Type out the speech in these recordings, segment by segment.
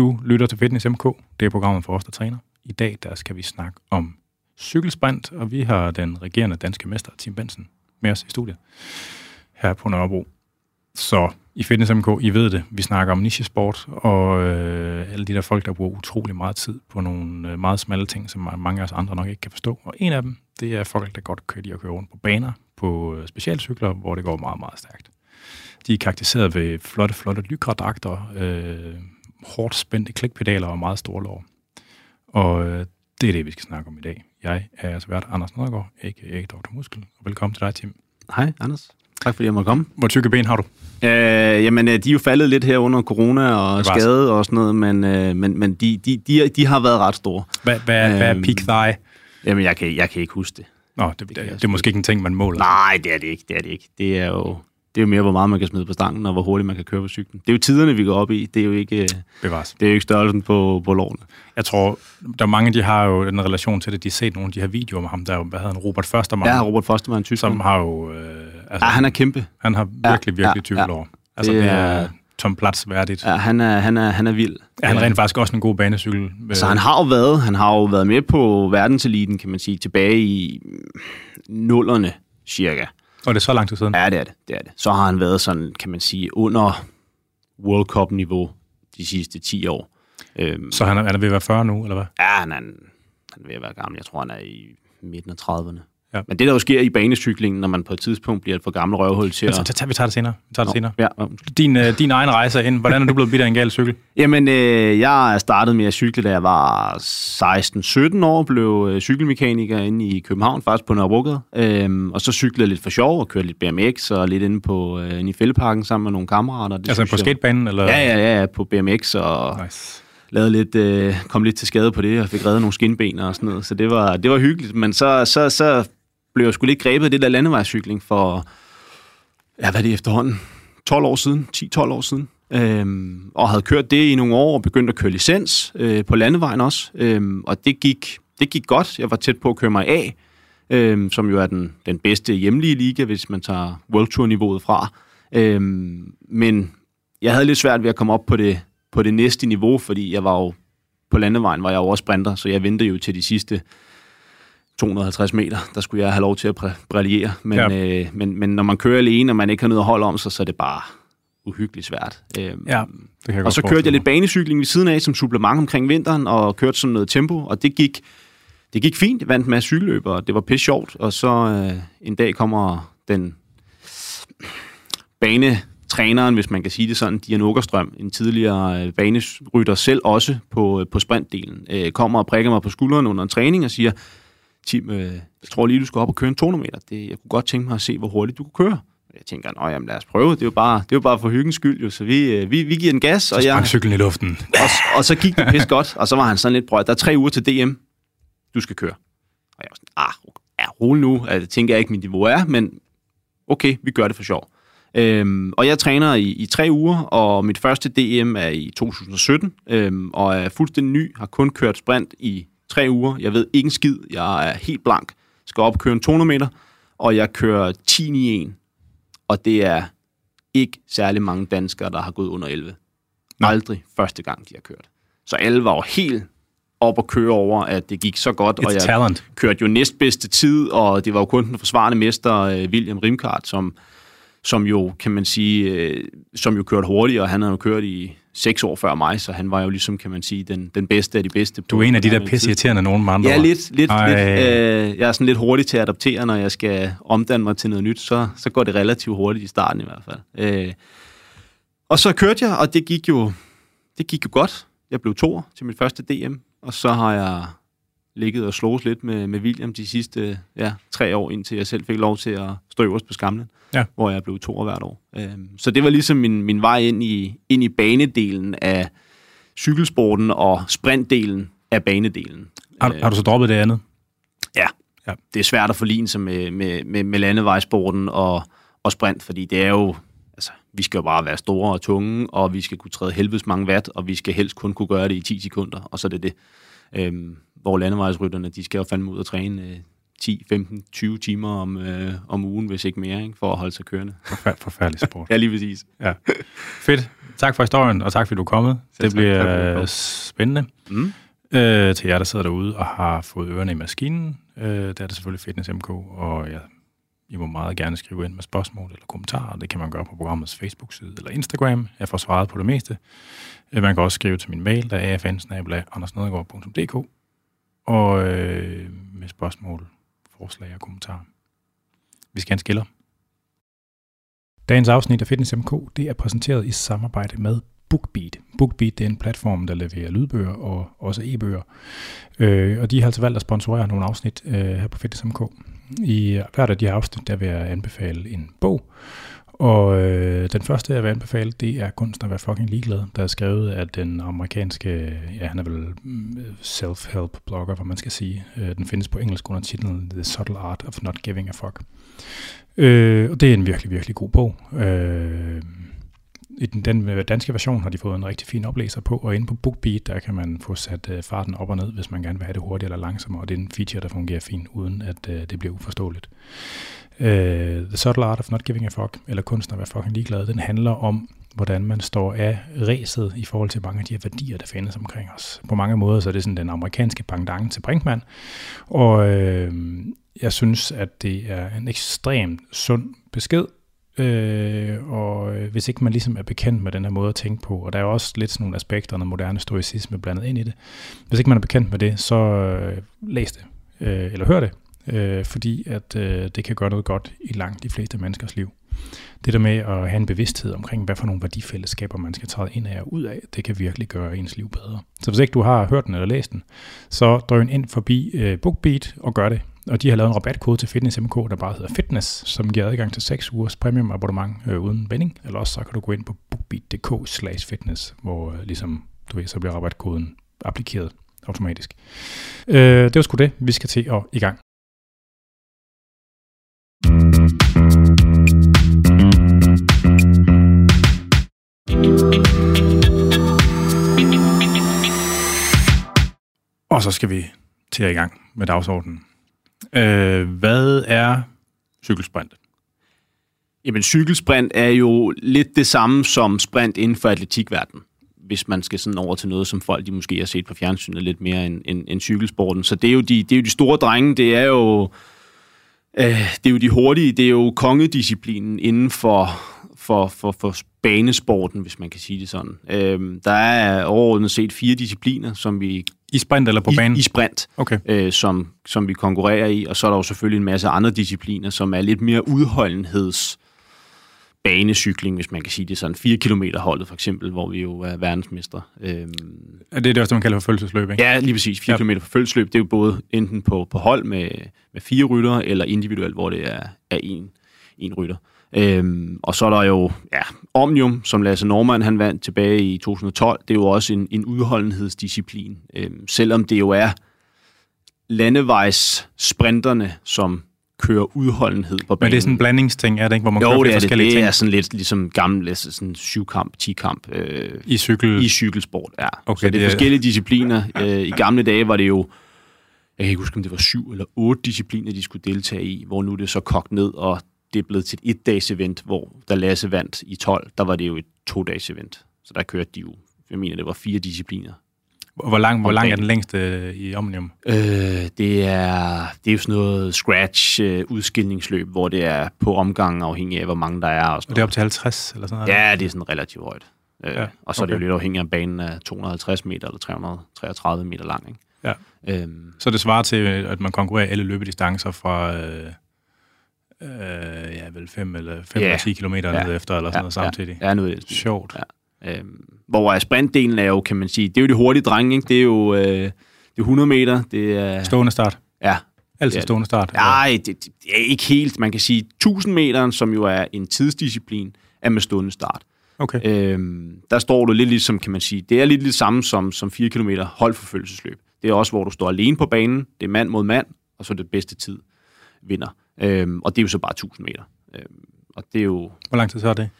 Du lytter til Fitness MK. Det er programmet for os, der træner. I dag der skal vi snakke om cykelsprint, og vi har den regerende danske mester, Tim Bensen, med os i studiet her på Nørrebro. Så i Fitness MK, I ved det, vi snakker om nichesport, og øh, alle de der folk, der bruger utrolig meget tid på nogle øh, meget smalle ting, som mange af os andre nok ikke kan forstå. Og en af dem, det er folk, der godt kan lide at køre rundt på baner, på øh, specialcykler, hvor det går meget, meget stærkt. De er karakteriseret ved flotte, flotte lykradragter, øh, hårdt spændte klikpedaler og meget store lår. Og øh, det er det, vi skal snakke om i dag. Jeg er altså vært Anders Nedergaard, a.k.a. Dr. Muskel, og velkommen til dig, Tim. Hej, Anders. Tak fordi jeg måtte komme. Hvor tykke ben har du? Øh, jamen, øh, de er jo faldet lidt her under corona og skade og sådan noget, men, øh, men, men de, de, de, de har været ret store. Hvad, hvad, øh, hvad er peak thigh? Jamen, jeg kan, jeg kan ikke huske det. Nå, det, det, det, det er måske ikke en ting, man måler. Nej, det er det ikke. Det er det ikke. Det er jo det er jo mere, hvor meget man kan smide på stangen, og hvor hurtigt man kan køre på cyklen. Det er jo tiderne, vi går op i. Det er jo ikke, Bevares. Det er jo ikke størrelsen på, på lårene. Jeg tror, der er mange, de har jo en relation til det. De har set nogle af de her videoer med ham, der hvad hedder han, Robert Førstermann. Ja, Robert Førstermann, tysk. Som har jo... Øh, altså, ja, han er kæmpe. Han har virkelig, virkelig ja, tykke ja, lår. Altså, det, det er Tom Platz værdigt. Ja, han er, han er, han er vild. Ja, han er rent faktisk også en god banecykel. Så han har jo været, han har jo været med på verdenseliten, kan man sige, tilbage i nullerne cirka. Og det er så lang tid siden? Ja, det er det. det, er det. Så har han været sådan, kan man sige, under World Cup-niveau de sidste 10 år. Øhm, så han er, er ved at være 40 nu, eller hvad? Ja, han er, han er ved at være gammel. Jeg tror, han er i midten af 30'erne. Ja. Men det, der jo sker i banecyklingen, når man på et tidspunkt bliver et for gammel røvhul til at... Tager, vi tager det senere. Vi tager det senere. Ja. Din, øh, din egen rejse ind. Hvordan er du blevet bidt af en gal cykel? Jamen, øh, jeg startede med at cykle, da jeg var 16-17 år. Blev øh, cykelmekaniker inde i København, faktisk på Nørrebrogade. Øhm, og så cyklede jeg lidt for sjov og kørte lidt BMX og lidt inde, på, øh, inde i Fældeparken sammen med nogle kammerater. Det altså på skatebanen? Eller? Ja, ja, ja, på BMX og... Nice lavede lidt, øh, kom lidt til skade på det, og fik reddet nogle skinben og sådan noget. Så det var, det var hyggeligt. Men så, så, så blev jeg sgu lidt grebet af det der landevejscykling for, ja, hvad er det efterhånden? 12 år siden, 10-12 år siden. Øhm, og havde kørt det i nogle år og begyndt at køre licens øh, på landevejen også. Øhm, og det gik, det gik godt. Jeg var tæt på at køre mig af, øhm, som jo er den, den bedste hjemlige liga, hvis man tager World Tour-niveauet fra. Øhm, men jeg havde lidt svært ved at komme op på det, på det næste niveau, fordi jeg var jo på landevejen, var jeg jo også sprinter, så jeg ventede jo til de sidste 250 meter, der skulle jeg have lov til at brillere. Men, ja. øh, men, men når man kører alene, og man ikke har noget at holde om sig, så er det bare uhyggeligt svært. Øhm, ja, det kan og så kørte jeg lidt banecykling ved siden af som supplement omkring vinteren, og kørte sådan noget tempo, og det gik, det gik fint. Jeg vandt med cykelløb, og det var pisse sjovt. Og så øh, en dag kommer den banetræneren, hvis man kan sige det sådan, Dian Åkerstrøm, en tidligere øh, banerytter selv også på, øh, på sprintdelen, øh, kommer og prikker mig på skulderen under en træning og siger, Tim, øh, jeg tror lige, du skal op og køre en 200 meter. Det, jeg kunne godt tænke mig at se, hvor hurtigt du kunne køre. Jeg tænker, nå jamen lad os prøve. Det er jo bare, det er jo bare for hyggens skyld, jo. så vi, øh, vi, vi giver den gas. Så og jeg, cyklen i luften. Og, og, så gik det pisse godt, og så var han sådan lidt, prøv der er tre uger til DM, du skal køre. Og jeg var sådan, ah, ja, rolig nu. Altså, det tænker jeg ikke, mit niveau er, men okay, vi gør det for sjov. Øhm, og jeg træner i, i tre uger, og mit første DM er i 2017, øhm, og er fuldstændig ny, har kun kørt sprint i tre uger. Jeg ved ikke en skid. Jeg er helt blank. Skal op og køre en 200 meter, og jeg kører 10 i 1. Og det er ikke særlig mange danskere, der har gået under 11. Nej. Aldrig første gang, de har kørt. Så alle var jo helt op og køre over, at det gik så godt, It's og jeg talent. kørte jo næstbedste tid, og det var jo kun den forsvarende mester, øh, William Rimkart, som, som jo, kan man sige, øh, som jo kørte hurtigt, og han havde jo kørt i seks år før mig, så han var jo ligesom, kan man sige, den, den bedste af de bedste. Du er en af de der pisseirriterende nogen med andre Ja, lidt. lidt, lidt øh, jeg er sådan lidt hurtig til at adoptere, når jeg skal omdanne mig til noget nyt, så, så går det relativt hurtigt i starten i hvert fald. Øh, og så kørte jeg, og det gik jo, det gik jo godt. Jeg blev to til mit første DM, og så har jeg ligget og slås lidt med, med William de sidste ja, tre år, indtil jeg selv fik lov til at stå øverst på skamlen, ja. hvor jeg blev to hvert år. Øhm, så det var ligesom min, min vej ind i, ind i banedelen af cykelsporten og sprintdelen af banedelen. Har, har du så droppet det andet? Ja. ja. Det er svært at forligne sig med, med, med, med landevejsporten og, og sprint, fordi det er jo altså, vi skal jo bare være store og tunge, og vi skal kunne træde helvedes mange watt, og vi skal helst kun kunne gøre det i 10 sekunder, og så er det det. Øhm, hvor landevejsrytterne, de skal jo fandme ud og træne øh, 10, 15, 20 timer om, øh, om ugen, hvis ikke mere, ikke, for at holde sig kørende. Forfær- forfærdelig sport. ja, lige præcis. Ja. Fedt. tak for historien, og tak fordi du er kommet. Selv det bliver tak, spændende. Mm. Øh, til jer, der sidder derude og har fået ørerne i maskinen, øh, der er det selvfølgelig Fitness MK, og ja, I må meget gerne skrive ind med spørgsmål eller kommentarer. Det kan man gøre på programmets Facebook-side eller Instagram. Jeg får svaret på det meste. Øh, man kan også skrive til min mail, der er afn og øh, med spørgsmål, forslag og kommentarer. Vi skal have en skiller. Dagens afsnit af Fitness MK det er præsenteret i samarbejde med BookBeat. BookBeat det er en platform, der leverer lydbøger og også e-bøger. Øh, og de har altså valgt at sponsorere nogle afsnit øh, her på Fitness MK. I hvert af de her afsnit, der vil jeg anbefale en bog. Og øh, den første, jeg vil anbefale, det er Kunsten at være fucking ligeglad, der er skrevet af den amerikanske, ja, han er vel øh, self-help blogger, hvad man skal sige. Øh, den findes på engelsk under titlen The Subtle Art of Not Giving a Fuck. Øh, og det er en virkelig, virkelig god bog. Øh, i den, den øh, danske version har de fået en rigtig fin oplæser på, og inde på BookBeat, der kan man få sat øh, farten op og ned, hvis man gerne vil have det hurtigt eller langsommere, og det er en feature, der fungerer fint, uden at øh, det bliver uforståeligt. Øh, The Subtle Art of Not Giving a Fuck, eller kunsten at være fucking ligeglad, den handler om, hvordan man står af ræset i forhold til mange af de her værdier, der findes omkring os. På mange måder så er det sådan den amerikanske pangdange til Brinkmann, og øh, jeg synes, at det er en ekstremt sund besked, Øh, og øh, hvis ikke man ligesom er bekendt med den her måde at tænke på, og der er også lidt sådan nogle aspekter af moderne stoicisme blandet ind i det, hvis ikke man er bekendt med det, så øh, læs det, øh, eller hør det, øh, fordi at øh, det kan gøre noget godt i langt de fleste menneskers liv. Det der med at have en bevidsthed omkring, hvad for nogle værdifællesskaber man skal træde ind af og ud af, det kan virkelig gøre ens liv bedre. Så hvis ikke du har hørt den eller læst den, så drøn ind forbi øh, BookBeat og gør det. Og de har lavet en rabatkode til Fitness MK, der bare hedder Fitness, som giver adgang til 6 ugers premium abonnement øh, uden vending. Eller også så kan du gå ind på bookbeat.dk slash fitness, hvor øh, ligesom, du ved, så bliver rabatkoden applikeret automatisk. Øh, det var sgu det. Vi skal til at i gang. Og så skal vi til at i gang med dagsordenen. Øh, hvad er cykelsprint? Jamen, cykelsprint er jo lidt det samme som sprint inden for atletikverdenen hvis man skal sådan over til noget, som folk de måske har set på fjernsynet lidt mere end, end, end cykelsporten. Så det er, jo de, det er jo de store drenge, det er jo, øh, det er jo de hurtige, det er jo kongedisciplinen inden for, for, for, for banesporten, hvis man kan sige det sådan. Øh, der er overordnet set fire discipliner, som vi i sprint eller på banen? I, i sprint, okay. øh, som, som vi konkurrerer i. Og så er der jo selvfølgelig en masse andre discipliner, som er lidt mere udholdenheds banecykling, hvis man kan sige det sådan. 4 km holdet for eksempel, hvor vi jo er verdensmestre. Øhm, er det det også, man kalder for følgelsesløb, ikke? Ja, lige præcis. 4 ja. km for følgelsesløb, det er jo både enten på, på hold med, med fire ryttere, eller individuelt, hvor det er, er en, en rytter. Øhm, og så er der jo ja, Omnium, som Lasse Norman han vandt tilbage i 2012. Det er jo også en, en udholdenhedsdisciplin. Øhm, selvom det jo er landevejs-sprinterne, som kører udholdenhed på banen. Men det er sådan en blandingsting, er det ikke, hvor man jo, kører det er det. det. Det ting? er sådan lidt ligesom gammel sådan syvkamp, tikamp. Øh, I cykel? I cykelsport, ja. Okay, så det er det... forskellige discipliner. Øh, I gamle dage var det jo, jeg kan ikke huske, om det var syv eller otte discipliner, de skulle deltage i, hvor nu er det så kogt ned, og det er blevet til et et-dags event, hvor der Lasse vandt i 12, der var det jo et to-dags event. Så der kørte de jo, jeg mener, det var fire discipliner. Hvor lang, hvor lang er den længste øh, i Omnium? Øh, det, er, det er jo sådan noget scratch-udskilningsløb, hvor det er på omgangen afhængig af, hvor mange der er. Og, sådan og det er op til 50 eller sådan noget? Ja, det er sådan relativt højt. Øh, ja, og så okay. er det jo lidt afhængigt af, banen er 250 meter eller 333 meter lang. Ikke? Ja. Øhm, så det svarer til, at man konkurrerer alle løbedistancer fra... Øh, øh, ja, vel 5 eller 5 yeah. eller 10 km ja. ned efter, eller sådan ja. noget samtidig. Ja, ja noget Sjovt. Ja. Øhm, hvor sprintdelen er jo, kan man sige, det er jo det hurtige dreng, ikke? Det er jo øh, det er 100 meter. Det er, stående start. Ja. Altid ja, stående start. Nej, det, det, er ikke helt. Man kan sige, 1000 meter, som jo er en tidsdisciplin, er med stående start. Okay. Øhm, der står du lidt ligesom, kan man sige, det er lidt det samme som, som 4 km holdforfølgelsesløb. Det er også, hvor du står alene på banen, det er mand mod mand, og så det bedste tid vinder. Øhm, og det er jo så bare 1000 meter. Øhm, og det er jo... Hvor lang tid så er det?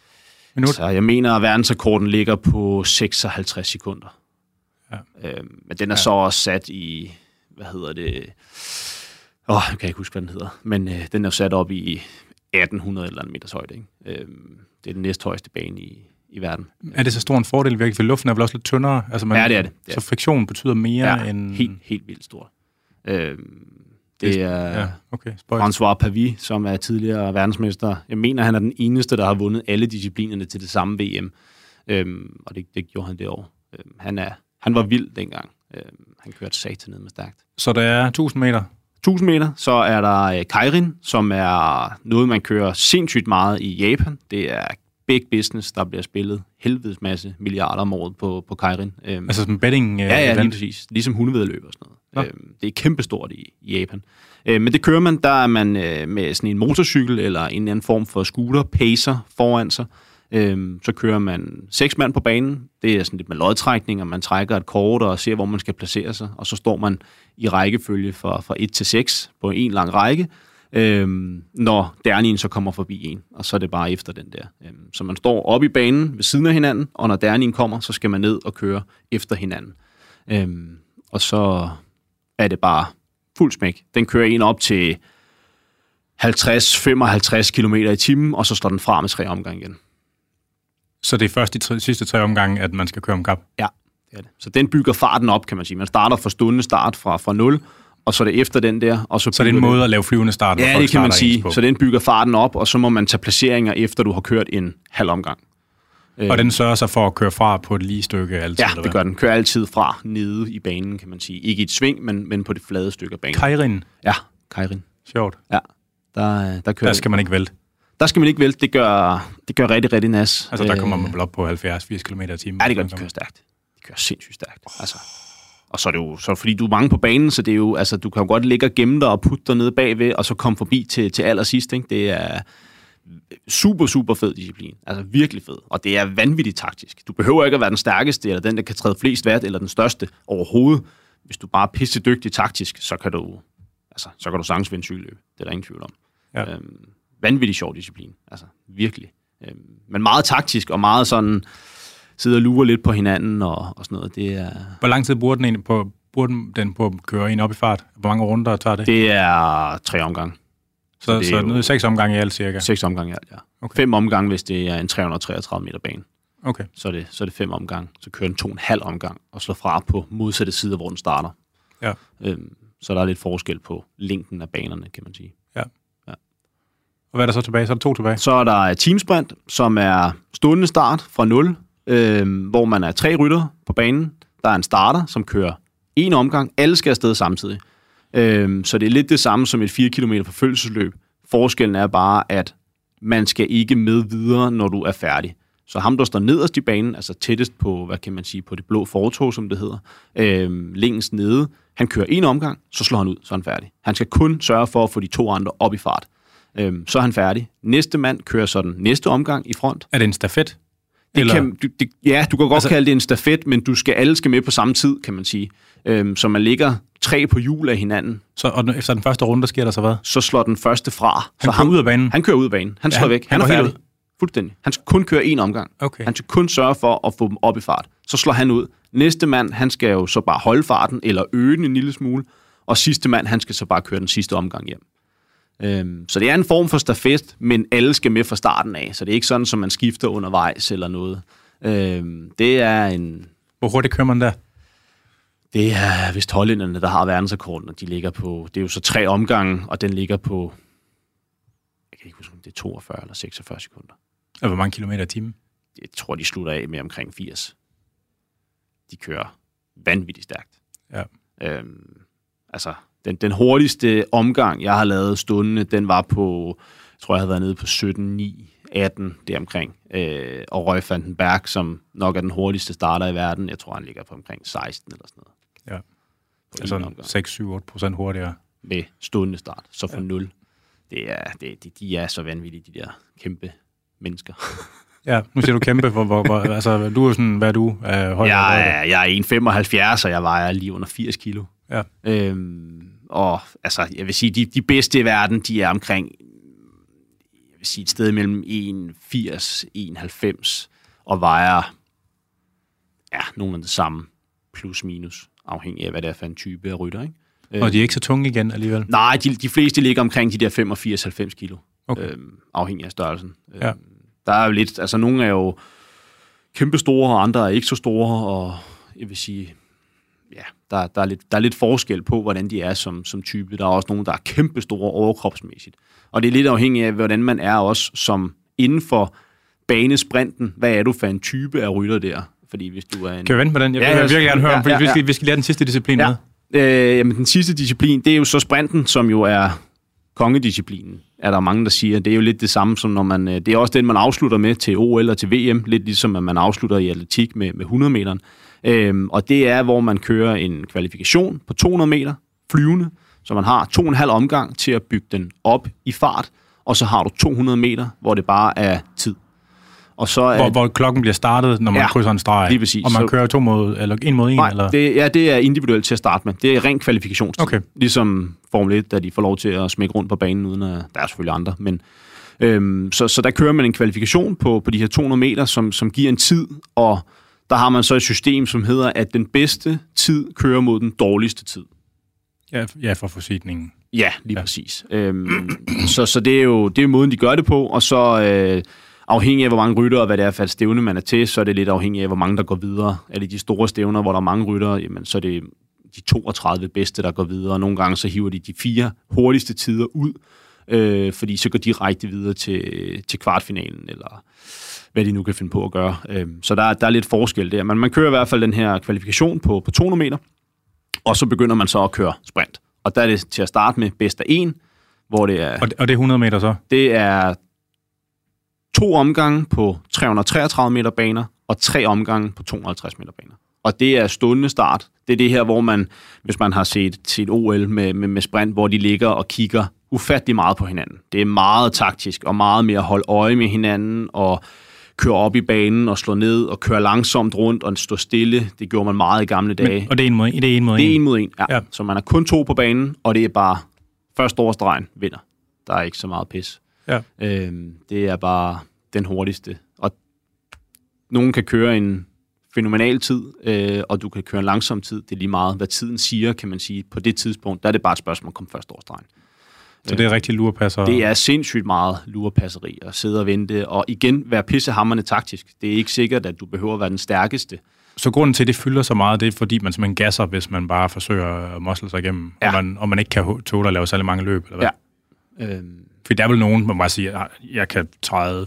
Minut? Så jeg mener, at verdensrekorden ligger på 56 sekunder. Ja. Øhm, men den er ja. så også sat i, hvad hedder det... Åh, oh, jeg kan ikke huske, hvad den hedder. Men øh, den er sat op i 1800 eller en meters højde. Ikke? Øhm, det er den næsthøjeste bane i, i verden. Er det så stor en fordel virkelig, for luften er vel også lidt tyndere? Altså man, ja, det er det. det er. Så friktion betyder mere ja, end... helt, helt vildt stor. Øh, det er ja, okay. François Pavie, som er tidligere verdensmester. Jeg mener, han er den eneste, der har vundet alle disciplinerne til det samme VM. Øhm, og det, det gjorde han det år. Øhm, han, er, han var vild dengang. Øhm, han kørte satan ned med stærkt. Så der er 1000 meter? 1000 meter. Så er der øh, Kairin, som er noget, man kører sindssygt meget i Japan. Det er big business, der bliver spillet helvedes masse milliarder om året på, på Kairin. Øhm, altså som betting? Øh, ja, ja, lige præcis. Ligesom hundevedløb og sådan noget. Ja. Øhm, det er kæmpestort i, i Japan. Øh, men det kører man, der er man øh, med sådan en motorcykel eller en eller anden form for scooter, pacer foran sig. Øh, så kører man seks mand på banen. Det er sådan lidt med lodtrækning, og man trækker et kort og ser, hvor man skal placere sig. Og så står man i rækkefølge fra, fra 1 til 6 på en lang række, øhm, når Dernien så kommer forbi en, og så er det bare efter den der. Øhm, så man står op i banen ved siden af hinanden, og når Dernien kommer, så skal man ned og køre efter hinanden. Øhm, og så er det bare fuld smæk. Den kører en op til 50-55 km i timen, og så står den fra med tre omgange igen. Så det er først de tre, sidste tre omgange, at man skal køre om kap? Ja, det er det. Så den bygger farten op, kan man sige. Man starter fra stående start fra, fra 0, og så er det efter den der. Og så, så det er en måde at lave flyvende start? Ja, det kan man sige. Så den bygger farten op, og så må man tage placeringer efter, du har kørt en halv omgang. Og den sørger sig for at køre fra på et lige stykke altid? Ja, det gør den. Kører altid fra nede i banen, kan man sige. Ikke i et sving, men, men på det flade stykke af banen. Kairin? Ja, Kairin. Sjovt. Ja, der, der, kører der skal man ikke vælte? Der skal man ikke vælte. Det gør, det gør rigtig, rigtig nas. Altså, der kommer man vel op på 70-80 km i timen? Ja, det gør de kører stærkt. De kører sindssygt stærkt. Oh. Altså, og så er det jo, så fordi du er mange på banen, så det er jo, altså, du kan jo godt ligge og gemme dig og putte dig nede bagved, og så komme forbi til, til allersidst. Ikke? Det er, super, super fed disciplin. Altså virkelig fed. Og det er vanvittigt taktisk. Du behøver ikke at være den stærkeste, eller den, der kan træde flest vært, eller den største overhovedet. Hvis du bare er pisse dygtig taktisk, så kan du, altså, så kan du sagtens vinde cykelløb. Det er der ingen tvivl om. Ja. Øhm, vanvittigt sjov disciplin. Altså virkelig. Øhm, men meget taktisk, og meget sådan sidde og lure lidt på hinanden og, og sådan noget. Det er... Hvor lang tid burde den egentlig på, burde den på at køre en op i fart? Hvor mange runder tager det? Det er tre omgange. Så, så, så nu seks omgange i alt cirka? Seks omgange i alt, ja. Okay. Fem omgange, hvis det er en 333 meter bane. Okay. Så er det, så er det fem omgange. Så kører den to og en halv omgang og slår fra på modsatte side, hvor den starter. Ja. Øhm, så der er lidt forskel på længden af banerne, kan man sige. Ja. ja. Og hvad er der så tilbage? Så er der to tilbage? Så er der teamsprint, som er stående start fra 0, øh, hvor man er tre rytter på banen. Der er en starter, som kører en omgang. Alle skal afsted samtidig. Øh, så det er lidt det samme som et 4 km forfølgelsesløb. Forskellen er bare, at man skal ikke med videre, når du er færdig. Så ham, der står nederst i banen, altså tættest på, hvad kan man sige, på det blå fortog, som det hedder, øh, længst nede, han kører en omgang, så slår han ud, så er han færdig. Han skal kun sørge for at få de to andre op i fart. Øh, så er han færdig. Næste mand kører så den næste omgang i front. Er det en stafet? Det Eller? kan, du, det, ja, du kan godt altså, kalde det en stafet, men du skal, alle skal med på samme tid, kan man sige. Øhm, så man ligger tre på hjul af hinanden. Så og efter den første runde, der sker der så hvad? Så slår den første fra. Han så kører ham, ud af banen? Han kører ud af banen. Han slår ja, væk. Han, han er færdig. Ud. Fuldstændig. Han skal kun køre en omgang. Okay. Han skal kun sørge for at få dem op i fart. Så slår han ud. Næste mand, han skal jo så bare holde farten, eller øge den en lille smule. Og sidste mand, han skal så bare køre den sidste omgang hjem. Øhm, så det er en form for stafet, men alle skal med fra starten af. Så det er ikke sådan, som man skifter undervejs eller noget. Øhm, det er en... Hvor hurtigt kører man der? Det er vist hollænderne, der har verdensrekorden, og de ligger på... Det er jo så tre omgange, og den ligger på... Jeg kan ikke huske, om det er 42 eller 46 sekunder. Og hvor mange kilometer i timen? Jeg tror, de slutter af med omkring 80. De kører vanvittigt stærkt. Ja. Øhm, altså, den, den hurtigste omgang, jeg har lavet stående, den var på, jeg tror, jeg havde været nede på 17, 9, 18 deromkring. Øh, og Røg Vandenberg, som nok er den hurtigste starter i verden, jeg tror, han ligger på omkring 16 eller sådan noget. Ja. Altså 6-7-8 procent hurtigere. Med stående start, så for ja. 0. Det er, det, de, de er så vanvittige, de der kæmpe mennesker. Ja, nu siger du kæmpe, hvor, hvor, hvor altså, du er sådan, hvad er du? højde? Jeg, er, jeg er 1,75, og jeg vejer lige under 80 kilo. Ja. Øhm, og altså, jeg vil sige, de, de bedste i verden, de er omkring vil sige et sted mellem 1,80 1,90 og vejer ja, nogle af det samme, plus minus, afhængig af, hvad det er for en type af rytter. Ikke? Og de er ikke så tunge igen alligevel? Nej, de, de fleste ligger omkring de der 85-90 kilo, okay. øhm, afhængig af størrelsen. Ja. Øhm, der er jo lidt, altså nogle er jo, kæmpe store, og andre er ikke så store, og jeg vil sige, der, der, er lidt, der er lidt forskel på, hvordan de er som, som type. Der er også nogle, der er kæmpe store overkropsmæssigt. Og det er lidt afhængigt af, hvordan man er også som inden for banesprinten. Hvad er du for en type af rytter der? Fordi hvis du er en... Kan vi vente på den? Jeg vil ja, virkelig gerne høre ja, ja, ja. vi, skal, vi skal lære den sidste disciplin ja. med. Øh, jamen, den sidste disciplin, det er jo så sprinten, som jo er kongedisciplinen, er der mange, der siger. Det er jo lidt det samme, som når man... Øh, det er også den, man afslutter med til OL og til VM, lidt ligesom at man afslutter i atletik med, med 100 meter. Øhm, og det er, hvor man kører en kvalifikation på 200 meter flyvende, så man har to og en halv omgang til at bygge den op i fart, og så har du 200 meter, hvor det bare er tid. Og så er, hvor, hvor klokken bliver startet, når man ja, krydser en streg. Lige præcis. Og man kører to mod, eller en mod en? Nej, eller? Det, ja, det er individuelt til at starte med. Det er ren kvalifikationstid. Okay. Ligesom Formel 1, da de får lov til at smække rundt på banen, uden at der er selvfølgelig andre. Men, øhm, så, så der kører man en kvalifikation på, på de her 200 meter, som, som giver en tid, og der har man så et system, som hedder, at den bedste tid kører mod den dårligste tid. Ja, ja for forsidningen. Ja, lige ja. præcis. Øhm, så så det, er jo, det er måden, de gør det på, og så... Øh, afhængig af, hvor mange rytter og hvad det er for et stævne, man er til, så er det lidt afhængig af, hvor mange der går videre. Er det de store stævner, hvor der er mange rytter, jamen, så er det de 32 bedste, der går videre. Og nogle gange så hiver de de fire hurtigste tider ud, øh, fordi så går de direkte videre til, til kvartfinalen, eller hvad de nu kan finde på at gøre. Øh, så der, der er lidt forskel der. Men man kører i hvert fald den her kvalifikation på, på 200 meter, og så begynder man så at køre sprint. Og der er det til at starte med bedst af en, hvor det er... Og det, og det er 100 meter så? Det er to omgange på 333 meter baner og tre omgange på 250 meter baner. Og det er stående start. Det er det her, hvor man, hvis man har set til et OL med, med, med sprint, hvor de ligger og kigger ufattelig meget på hinanden. Det er meget taktisk og meget mere at holde øje med hinanden og køre op i banen og slå ned og køre langsomt rundt og stå stille. Det gjorde man meget i gamle dage. Men, og det er en mod en? Det er en mod en, det er en, mod en ja. ja. Så man er kun to på banen, og det er bare først over stregen vinder. Der er ikke så meget pis. Ja. Øhm, det er bare den hurtigste. Og nogen kan køre en fænomenal tid, øh, og du kan køre en langsom tid. Det er lige meget, hvad tiden siger, kan man sige. På det tidspunkt, der er det bare et spørgsmål om at komme først over stregen. Så det er rigtig lurepasser? Det er sindssygt meget lurepasseri at sidde og vente, og igen være pissehammerne taktisk. Det er ikke sikkert, at du behøver at være den stærkeste. Så grunden til, at det fylder så meget, det er, fordi man simpelthen gasser, hvis man bare forsøger at mosle sig igennem, ja. og, man, og man ikke kan tåle at lave særlig mange løb, eller hvad? Ja. Øhm, for der er vel nogen, man bare siger, at jeg kan træde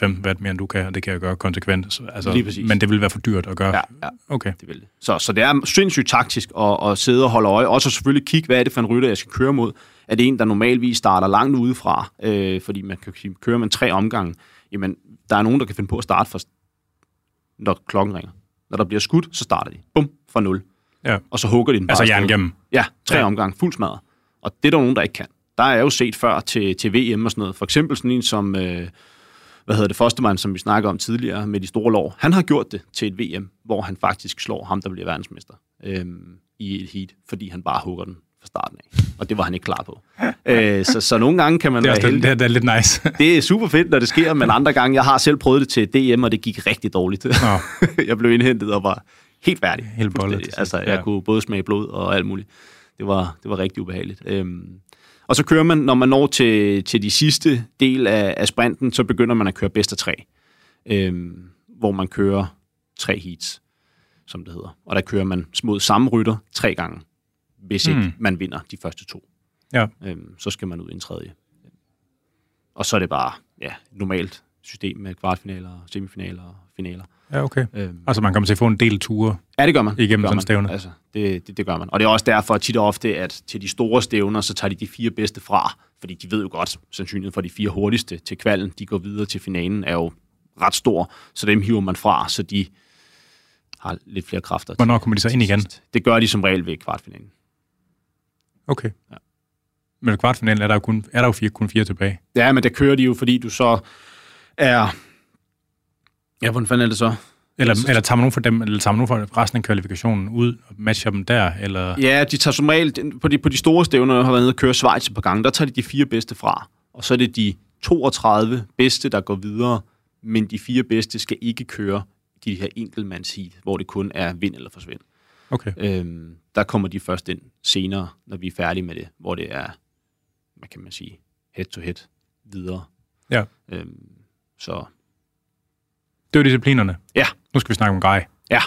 15 watt mere, end du kan, og det kan jeg gøre konsekvent. Altså, Lige præcis. Men det vil være for dyrt at gøre. Ja, ja. Okay. Det vil det. Så, så det er sindssygt taktisk at, at sidde og holde øje. Også selvfølgelig kigge, hvad er det for en rytter, jeg skal køre mod. Er det en, der normalvis starter langt udefra? Øh, fordi man kan køre med tre omgange. Jamen, der er nogen, der kan finde på at starte, for, når klokken ringer. Når der bliver skudt, så starter de. Bum, fra nul. Ja. Og så hugger de den bare. Altså jern igennem. Ja, tre ja. omgange, fuld smadret. Og det er der nogen, der ikke kan der er jo set før til, til VM og sådan noget. For eksempel sådan en som, øh, hvad hedder det, Fostermann, som vi snakker om tidligere med de store lår. Han har gjort det til et VM, hvor han faktisk slår ham, der bliver verdensmester øh, i et heat, fordi han bare hugger den fra starten af. Og det var han ikke klar på. øh, så, så nogle gange kan man det er være heldig. Det, det er lidt nice. det er super fedt, når det sker, men andre gange, jeg har selv prøvet det til DM, og det gik rigtig dårligt. Oh. jeg blev indhentet og var helt færdig. Helt bollet. Altså, jeg ja. kunne både smage blod og alt muligt. Det var, det var rigtig ubehageligt. Øhm, og så kører man, når man når til, til de sidste del af, af sprinten, så begynder man at køre bedst af tre. Øhm, hvor man kører tre heats, som det hedder. Og der kører man mod samme rytter tre gange, hvis mm. ikke man vinder de første to. Ja. Øhm, så skal man ud i en tredje. Og så er det bare ja, normalt system med kvartfinaler, semifinaler og finaler. Ja, okay. Øhm, altså man kommer til at få en del ture Ja, det gør man. Igennem gør sådan stævne. Altså, det, det, det gør man. Og det er også derfor tit og ofte, at til de store stævner, så tager de de fire bedste fra. Fordi de ved jo godt, sandsynligheden for de fire hurtigste til kvalden, de går videre til finalen, er jo ret stor. Så dem hiver man fra, så de har lidt flere kræfter. Hvornår kommer de så ind igen? Det gør de som regel ved kvartfinalen. Okay. Ja. Men kvartfinalen er der jo kun, er der jo fire, kun fire tilbage. Ja, men der kører de jo, fordi du så er... Ja, hvordan fanden er det så? Eller, eller tager man nogen for dem, eller tager man nogen for resten af kvalifikationen ud og matcher dem der? Eller? Ja, de tager som regel, på de, på de store stævner, der har været nede og køre Schweiz på gang, der tager de de fire bedste fra. Og så er det de 32 bedste, der går videre, men de fire bedste skal ikke køre de her enkeltmandsheat, hvor det kun er vind eller forsvind. Okay. Øhm, der kommer de først ind senere, når vi er færdige med det, hvor det er, hvad kan man sige, head to head videre. Ja. Øhm, så Det var disciplinerne. Ja. Nu skal vi snakke om grej. Ja.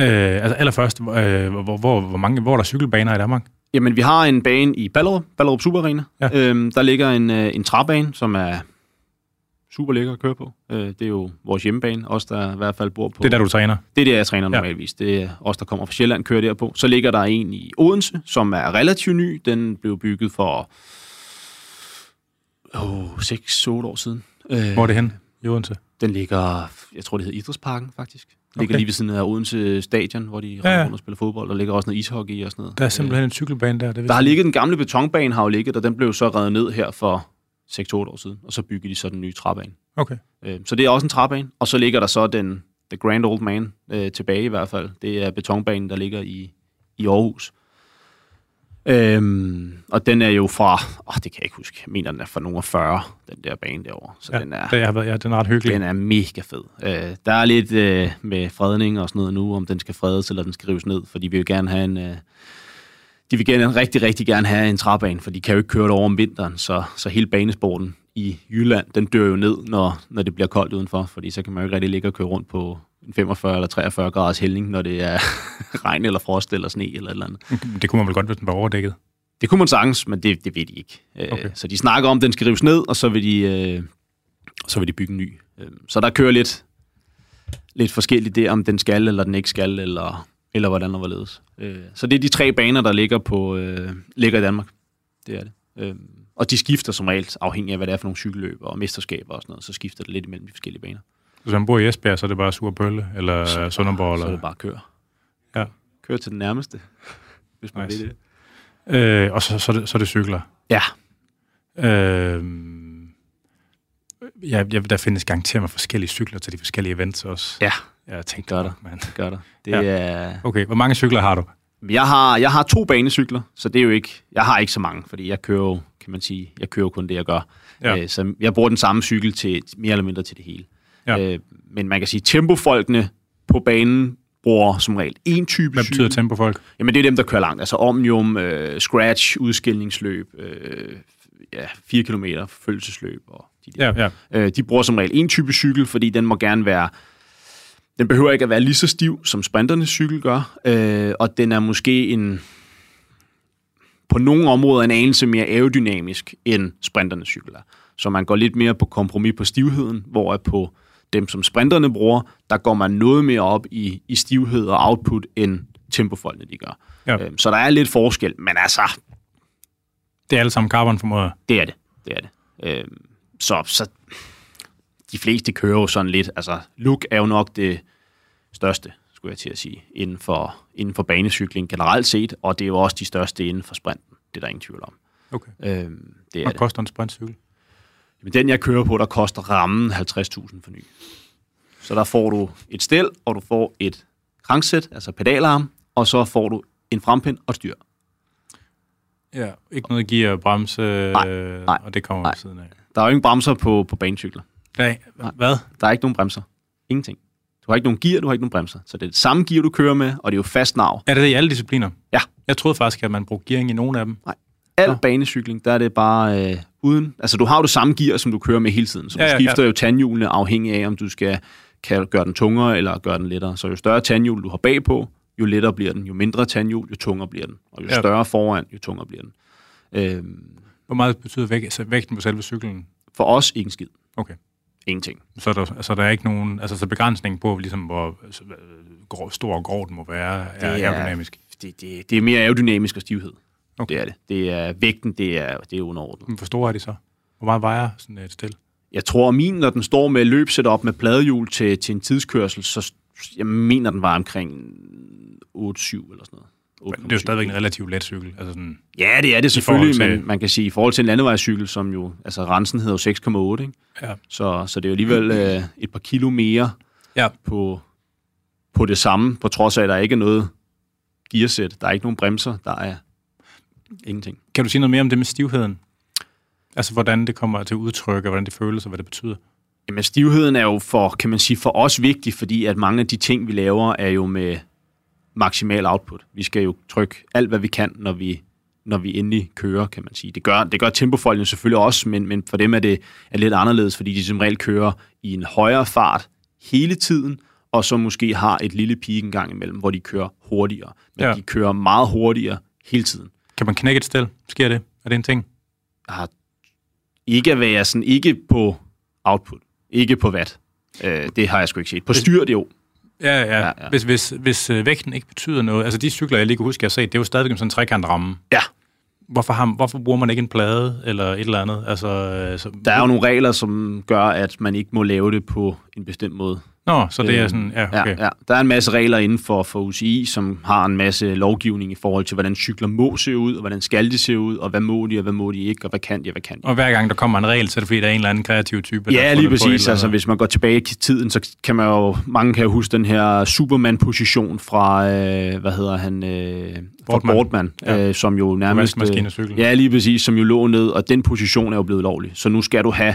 Øh, altså allerførst, øh, hvor, hvor, hvor, mange, hvor er der cykelbaner i Danmark? Jamen, vi har en bane i Ballerup, Ballerup Super Arena. Ja. Øhm, der ligger en, øh, en træbane, som er super lækker at køre på. Øh, det er jo vores hjemmebane, os der i hvert fald bor på. Det er der, du træner. Det er der, jeg træner normalvis. Det er os, der kommer fra Sjælland, kører derpå. Så ligger der en i Odense, som er relativt ny. Den blev bygget for oh, 6-8 år siden. Øh, Hvor er det hen i Odense? Den ligger, jeg tror, det hedder Idrætsparken, faktisk. Den ligger Okay. lige ved siden af Odense Stadion, hvor de Ja, ja, ja. rundt og spiller fodbold. Der ligger også noget ishockey og sådan noget. Der er simpelthen en cykelbane der. Det Der vidste har ligget den gamle betonbane, har jo ligget, og den blev så reddet ned her for 6-8 år siden, og så byggede de så den nye træbane. Okay. Øh, Så det er også en træbane, og så ligger der så den The Grand Old Man øh, tilbage i hvert fald. Det er betonbanen, der ligger i, i Aarhus. Øhm, og den er jo fra, åh, det kan jeg ikke huske, jeg mener, den er fra nogle af 40, den der bane derovre. Så Ja, den er, det været, ja, den er ret hyggelig. den er mega fed. Øh, der er lidt øh, med fredning og sådan noget nu, om den skal fredes eller den skal rives ned, for de vil gerne have en... Øh, de vil gerne, rigtig, rigtig gerne have en træbane, for de kan jo ikke køre det over om vinteren, så, så hele banesporten i Jylland, den dør jo ned, når, når det bliver koldt udenfor, fordi så kan man jo ikke rigtig ligge og køre rundt på en 45 eller 43 graders hældning, når det er regn eller frost eller sne eller et eller andet. Det kunne man vel godt, hvis den var overdækket. Det kunne man sagtens, men det, det ved de ikke. Øh, Okay. Så de snakker om, at den skal rives ned, og så vil de, øh, så vil de bygge en ny. Øh, Så der kører lidt, lidt forskelligt der, om den skal eller den ikke skal, eller, eller hvordan og hvorledes. Øh, Så det er de tre baner, der ligger, på, øh, ligger i Danmark. Det er det. Øh, Og de skifter som regel, afhængig af, hvad det er for nogle cykelløb og mesterskaber og sådan noget, så skifter det lidt imellem de forskellige baner. Hvis man bor i Esbjerg, så er det bare Surbølle, eller Sønderborg. Så er Eller... det bare at køre. Ja. Køre til den nærmeste, hvis man Nice. vil det. Øh, og så, så, er det, så er det cykler. Ja, Øh, ja, ja, der findes garanteret med forskellige cykler til de forskellige events også. ja, Jeg tænkte, Gør der. Man. det gør der. Det Ja. er... Okay, hvor mange cykler har du? Jeg har, jeg har to banecykler, så det er jo ikke... Jeg har ikke så mange, fordi jeg kører jo, kan man sige, jeg kører kun det, jeg gør. Ja. Øh, så jeg bruger den samme cykel til mere eller mindre til det hele. Ja. Øh, men man kan sige, tempofolkene på banen bruger som regel en type Hvad betyder cykel. tempofolk? Jamen, det er dem, der kører langt. Altså Omnium, øh, Scratch, udskillingsløb, øh, ja, 4 km følgelsesløb og de der. Ja, ja. Øh, de bruger som regel en type cykel, fordi den må gerne være... Den behøver ikke at være lige så stiv, som sprinternes cykel gør, øh, og den er måske en på nogle områder en anelse mere aerodynamisk, end sprinternes cykel er. Så man går lidt mere på kompromis på stivheden, hvor at på dem, som sprinterne bruger, der går man noget mere op i, i stivhed og output, end tempofolkene de gør. Ja. Øh, så der er lidt forskel, men altså, Det er alle sammen carbon formoder. det er det. Det er det. Øh, så, så de fleste kører jo sådan lidt, altså look er jo nok det største, skulle jeg til at sige, inden for, inden for banecykling generelt set, og det er jo også de største inden for sprinten. Det er der ingen tvivl om. Okay. Øh, det er Hvad koster en sprintcykel? Men den, jeg kører på, der koster rammen 50.000 for ny. Så der får du et stel, og du får et kranksæt, altså pedalarm, og så får du en frempind og et styr. Ja. Ikke noget gear, bremse, Nej, nej, og det kommer nej. ved siden af. Der er jo ingen bremser på, på banecykler. Nej, hvad? Der er ikke nogen bremser. Ingenting. Du har ikke nogen gear, du har ikke nogen bremser. Så det er det samme gear, du kører med, og det er jo fast nav. Er det det i alle discipliner? Ja. Jeg troede faktisk, at man brugte gearing i nogle af dem. Al Nå. banecykling, der er det bare øh, uden... Altså, du har jo det samme gear, som du kører med hele tiden. Så du Ja, ja, skifter ja. jo tandhjulene afhængig af, om du skal kan gøre den tungere eller gøre den lettere. Så jo større tandhjul du har bagpå, jo lettere bliver den. Jo mindre tandhjul, jo tungere bliver den. Og jo Ja. større foran, jo tungere bliver den. Øhm, Hvor meget betyder vægt, altså vægten på selve cyklen? for os ikke en skid. Okay. Ingenting. Så er der, altså, der er ikke nogen altså, så begrænsning på, ligesom, hvor grov, stor og grov den må være, er, Det er- aerodynamisk. Det, det, det er mere aerodynamisk og stivhed. Okay. Det er det. Det er vægten, det er, det er underordnet. Men Hvor store er de så? Hvor meget vejer sådan et stil? Jeg tror, at min, når den står med løbsetup med pladehjul til, til en tidskørsel, så jeg mener, den var omkring 8-7 eller sådan noget. Men det er jo stadigvæk en relativt let cykel. Altså sådan, Ja, det er det selvfølgelig, til- men man kan sige, i forhold til en landevejscykel, som jo, altså rensen hedder jo 6,8, ikke? ja. Så, så det er jo alligevel øh, et par kilo mere Ja. på, på det samme, på trods af, at der ikke er noget gearsæt. Der er ikke nogen bremser, der er ingenting. Kan du sige noget mere om det med stivheden? Altså, hvordan det kommer til udtryk, og hvordan det føles, og hvad det betyder? Jamen, stivheden er jo for, kan man sige, for os vigtig, fordi at mange af de ting, vi laver, er jo med maksimal output. Vi skal jo trykke alt, hvad vi kan, når vi, når vi endelig kører, kan man sige. Det gør, det gør tempofolkene selvfølgelig også, men, men for dem er det er lidt anderledes, fordi de som regel kører i en højere fart hele tiden, og så måske har et lille peak en gang imellem, hvor de kører hurtigere. Men ja. de kører meget hurtigere hele tiden. Kan man knække et stel? Sker det? Er det en ting? Har ikke at være sådan, ikke på output, ikke på watt. Øh, det har jeg sgu ikke set. På styr, det jo. Ja, ja. ja, ja. Hvis, hvis, hvis øh, vægten ikke betyder noget, altså de cykler, jeg lige kan huske, jeg har set, det er jo stadigvæk sådan en trekant ramme. Ja. Hvorfor, har, hvorfor bruger man ikke en plade eller et eller andet? Altså, øh, så, der er jo nogle regler, som gør, at man ikke må lave det på en bestemt måde. Nå, så det er sådan, ja, okay. Ja, ja. Der er en masse regler inden for, for UCI, som har en masse lovgivning i forhold til, hvordan cykler må se ud, og hvordan skal de se ud, og hvad må de, og hvad må de ikke, og hvad kan de, og hvad kan de. Og hver gang der kommer en regel, så er det fordi, der er en eller anden kreativ type. Ja, lige præcis. Altså, hvis man går tilbage i tiden, så kan man jo, mange kan jo huske den her Superman-position fra, øh, hvad hedder han, øh, Bortman, Bortman ja. øh, som jo nærmest... Øh, ja, lige præcis, som jo lå ned, og den position er jo blevet lovlig. Så nu skal du have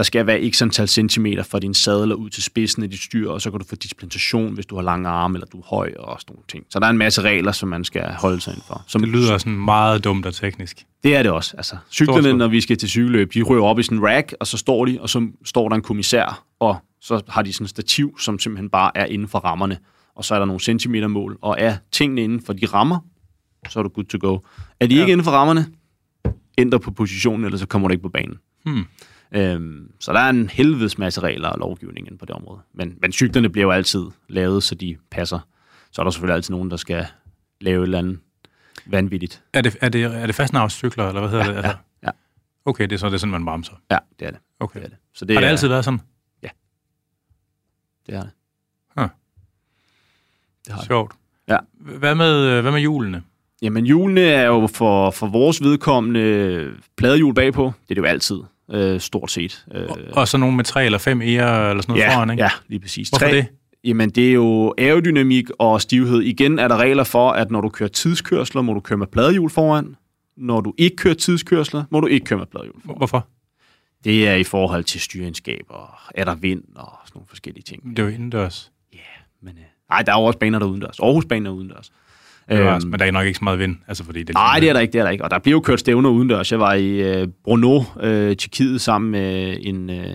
der skal være x antal centimeter fra din sadler ud til spidsen af dit styr, og så kan du få dispensation, hvis du har lange arme, eller du er høj, og sådan nogle ting. Så der er en masse regler, som man skal holde sig for. Som, det lyder sådan meget dumt og teknisk. Det er det også. Altså, cyklerne, når vi skal til cykelløb, de rører op i sådan en rack, og så står de, og så står der en kommissær, og så har de sådan en stativ, som simpelthen bare er inden for rammerne. Og så er der nogle centimetermål, og er tingene inden for de rammer, så er du good to go. Er de ja. ikke inden for rammerne, ændre på positionen, eller så kommer du ikke på banen. Hmm. Øhm, så der er en helvedes masse regler og lovgivning på det område. Men, men cyklerne bliver jo altid lavet, så de passer. Så er der selvfølgelig altid nogen, der skal lave et eller andet vanvittigt. Er det, er det, er det fastnavnscykler, eller hvad hedder ja, det? Altså, ja, ja. Okay, det er så det er sådan, man bremser. Ja, det er det. Okay. Det er det. Så det har det er, altid været sådan? Ja. Det er det. Huh. det har Sjovt. Ja. Hvad med, hvad med julene? Jamen, julene er jo for, for vores vedkommende pladehjul bagpå. Det er det jo altid øh, stort set. Øh, og, og så nogle med tre eller fem ære eller sådan noget ja, foran, ikke? Ja, lige præcis. Hvorfor tre, det? Jamen, det er jo aerodynamik og stivhed. Igen er der regler for, at når du kører tidskørsler, må du køre med pladehjul foran. Når du ikke kører tidskørsler, må du ikke køre med pladehjul foran. Hvorfor? Det er i forhold til styregenskab, og er der vind og sådan nogle forskellige ting. Det er jo indendørs. Ja, yeah, men... Øh, nej, der er jo også baner der udendørs. Aarhus-banen er udendørs. Øhm, men der er nok ikke så meget vind, altså fordi det er Nej, det er der ikke, det er der ikke. Og der bliver jo kørt stævner udendørs. Jeg var i øh, Brno, øh, Tjekkiet, sammen med en, øh,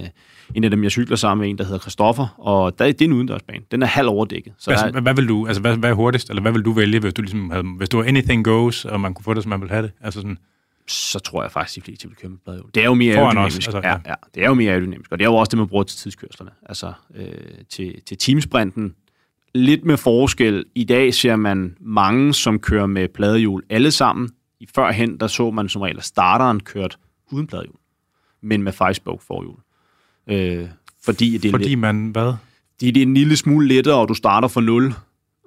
en af dem, jeg cykler sammen med, en, der hedder Christoffer, og der, det er en udendørsbane. Den er halv overdækket. Så hvad, der, hvad, vil du, altså hvad, hvad er hurtigst, eller hvad vil du vælge, hvis du ligesom havde, hvis du var anything goes, og man kunne få det, som man ville have det? Altså sådan, så tror jeg faktisk, at de fleste vil køre med bladhjul. Det er jo mere aerodynamisk. Også, altså, ja. Ja, ja, det er jo mere aerodynamisk, og det er jo også det, man bruger til tidskørslerne. Altså øh, til, til teamsprinten, lidt med forskel. I dag ser man mange, som kører med pladehjul alle sammen. I førhen, der så man som regel, at starteren kørt uden pladehjul, men med five-spoke forhjul. Øh, fordi det er fordi lidt, man hvad? Fordi det er en lille smule lettere, og du starter fra nul,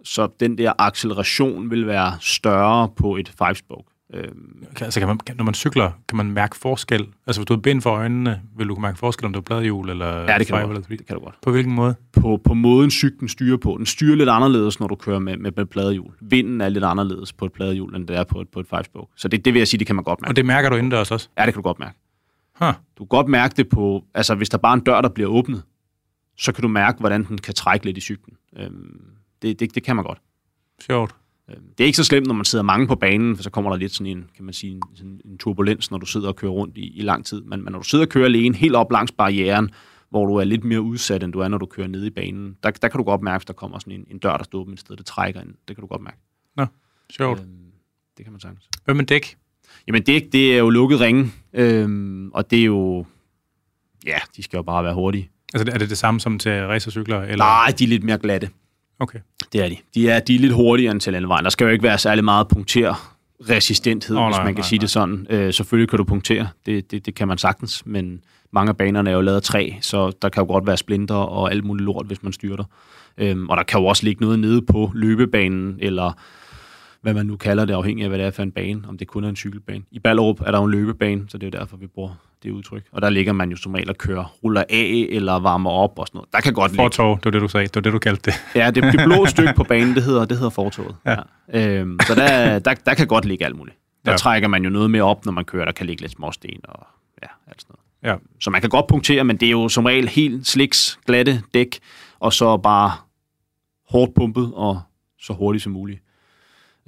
så den der acceleration vil være større på et five-spoke. Øhm. Altså, kan man, når man cykler, kan man mærke forskel? Altså, hvis du har bind for øjnene, vil du kunne mærke forskel, om du har bladhjul eller Ja, det kan, du godt. det kan du godt. På hvilken måde? På, på måden, cyklen styrer på. Den styrer lidt anderledes, når du kører med, med, med pladehjul. Vinden er lidt anderledes på et pladehjul, end det er på et, på et five-spoke. Så det, det vil jeg sige, det kan man godt mærke. Og det mærker du indendørs også? Ja, det kan du godt mærke. Huh. Du kan godt mærke det på... Altså, hvis der bare er en dør, der bliver åbnet, så kan du mærke, hvordan den kan trække lidt i cyklen. Øhm, det, det, det kan man godt. Sjovt. Øhm, det er ikke så slemt, når man sidder mange på banen, for så kommer der lidt sådan en, kan man sige, en, en turbulens, når du sidder og kører rundt i, i lang tid. Men, men når du sidder og kører alene helt op langs barrieren, hvor du er lidt mere udsat, end du er, når du kører ned i banen, der, der kan du godt mærke, at der kommer sådan en, en dør, der står åben et sted, der trækker ind. Det kan du godt mærke. Nå, sjovt. Øhm, det kan man sagtens. Hvad med dæk? Jamen dæk, det er jo lukket ringe, øhm, og det er jo, ja, de skal jo bare være hurtige. Altså er det det samme som til racercykler? Eller? Nej, de er lidt mere glatte. Okay. Det er de. De er, de er lidt hurtigere end til landevejen. Der skal jo ikke være særlig meget punkter resistenthed, oh, hvis man kan nej, sige nej. det sådan. Øh, selvfølgelig kan du punktere, det, det, det kan man sagtens, men mange af banerne er jo lavet af træ, så der kan jo godt være splinter og alt muligt lort, hvis man styrter. Øhm, og der kan jo også ligge noget nede på løbebanen, eller hvad man nu kalder det, afhængig af, hvad det er for en bane, om det kun er en cykelbane. I Ballerup er der jo en løbebane, så det er jo derfor, vi bruger det udtryk. Og der ligger man jo som regel og kører, ruller af eller varmer op og sådan noget. Der kan godt Fortog, det var det, du sagde. Det var det, du kaldte det. Ja, det, det blå stykke på banen, det hedder, det hedder fortoget. Ja. Ja. Øhm, så der, der, der kan godt ligge alt muligt. Der ja. trækker man jo noget mere op, når man kører. Der kan ligge lidt småsten og ja, alt sådan noget. Ja. Så man kan godt punktere, men det er jo som regel helt sliks, glatte dæk, og så bare hårdt pumpet og så hurtigt som muligt.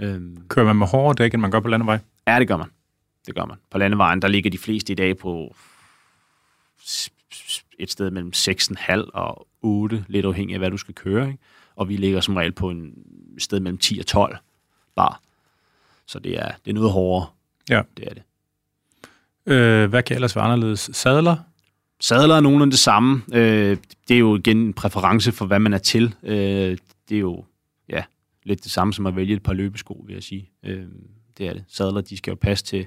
Øhm. Kører man med hårdere dæk, end man gør på landevej? Ja, det gør man. Det gør man. På landevejen, der ligger de fleste i dag på et sted mellem 6,5 og 8, lidt afhængig af, hvad du skal køre. Ikke? Og vi ligger som regel på en et sted mellem 10 og 12 bar. Så det er, det er noget hårdere. Ja. Det er det. Øh, hvad kan ellers være anderledes? Sadler? Sadler er nogenlunde det samme. Øh, det er jo igen en præference for, hvad man er til. Øh, det er jo lidt det samme som at vælge et par løbesko, vil jeg sige. Øh, det er det. Sadler, de skal jo passe til,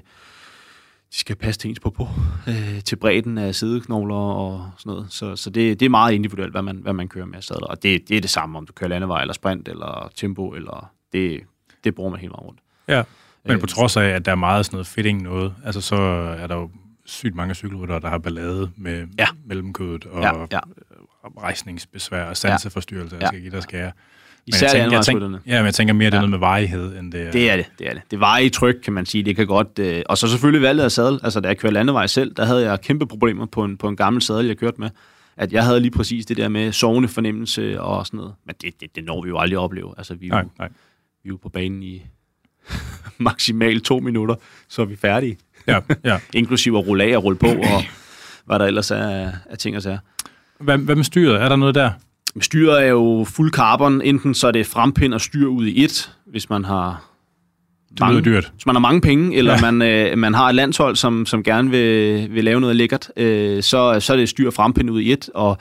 de skal passe til ens på, på øh, til bredden af sideknogler og sådan noget. Så, så det, det er meget individuelt, hvad man, hvad man kører med sadler. Og det, det er det samme, om du kører landevej eller sprint eller tempo, eller det, det bruger man helt meget rundt. Ja, men på trods af, at der er meget sådan noget fitting noget, altså så er der jo sygt mange cykelryttere, der har ballade med ja. mellemkødet og ja, ja. rejsningsbesvær og sanseforstyrrelser, ja. jeg skal give dig skære. Især jeg tænker, jeg tænker, ja, men jeg tænker mere, det er noget med varighed, end det er... Det er det, det er det. Det var i tryk, kan man sige. Det kan godt... Øh, og så selvfølgelig valget af sadel. Altså, da jeg kørte landevej selv, der havde jeg kæmpe problemer på en, på en gammel sadel, jeg kørte med. At jeg havde lige præcis det der med sovende fornemmelse og sådan noget. Men det, det, det når vi jo aldrig at opleve. Altså, vi er jo, nej, nej. Vi er jo på banen i maksimalt to minutter, så er vi færdige. Ja, ja. Inklusive at rulle af og rulle på, og hvad der ellers er af ting og sager. Hvad, hvad med styret? Er der noget der? Styret er jo fuld carbon. Enten så er det frempind og styr ud i et, hvis man har det mange, dyrt. Hvis man har mange penge, eller ja. man, øh, man har et landshold, som, som gerne vil, vil lave noget lækkert, øh, så, så er det styr frempind ud i et, og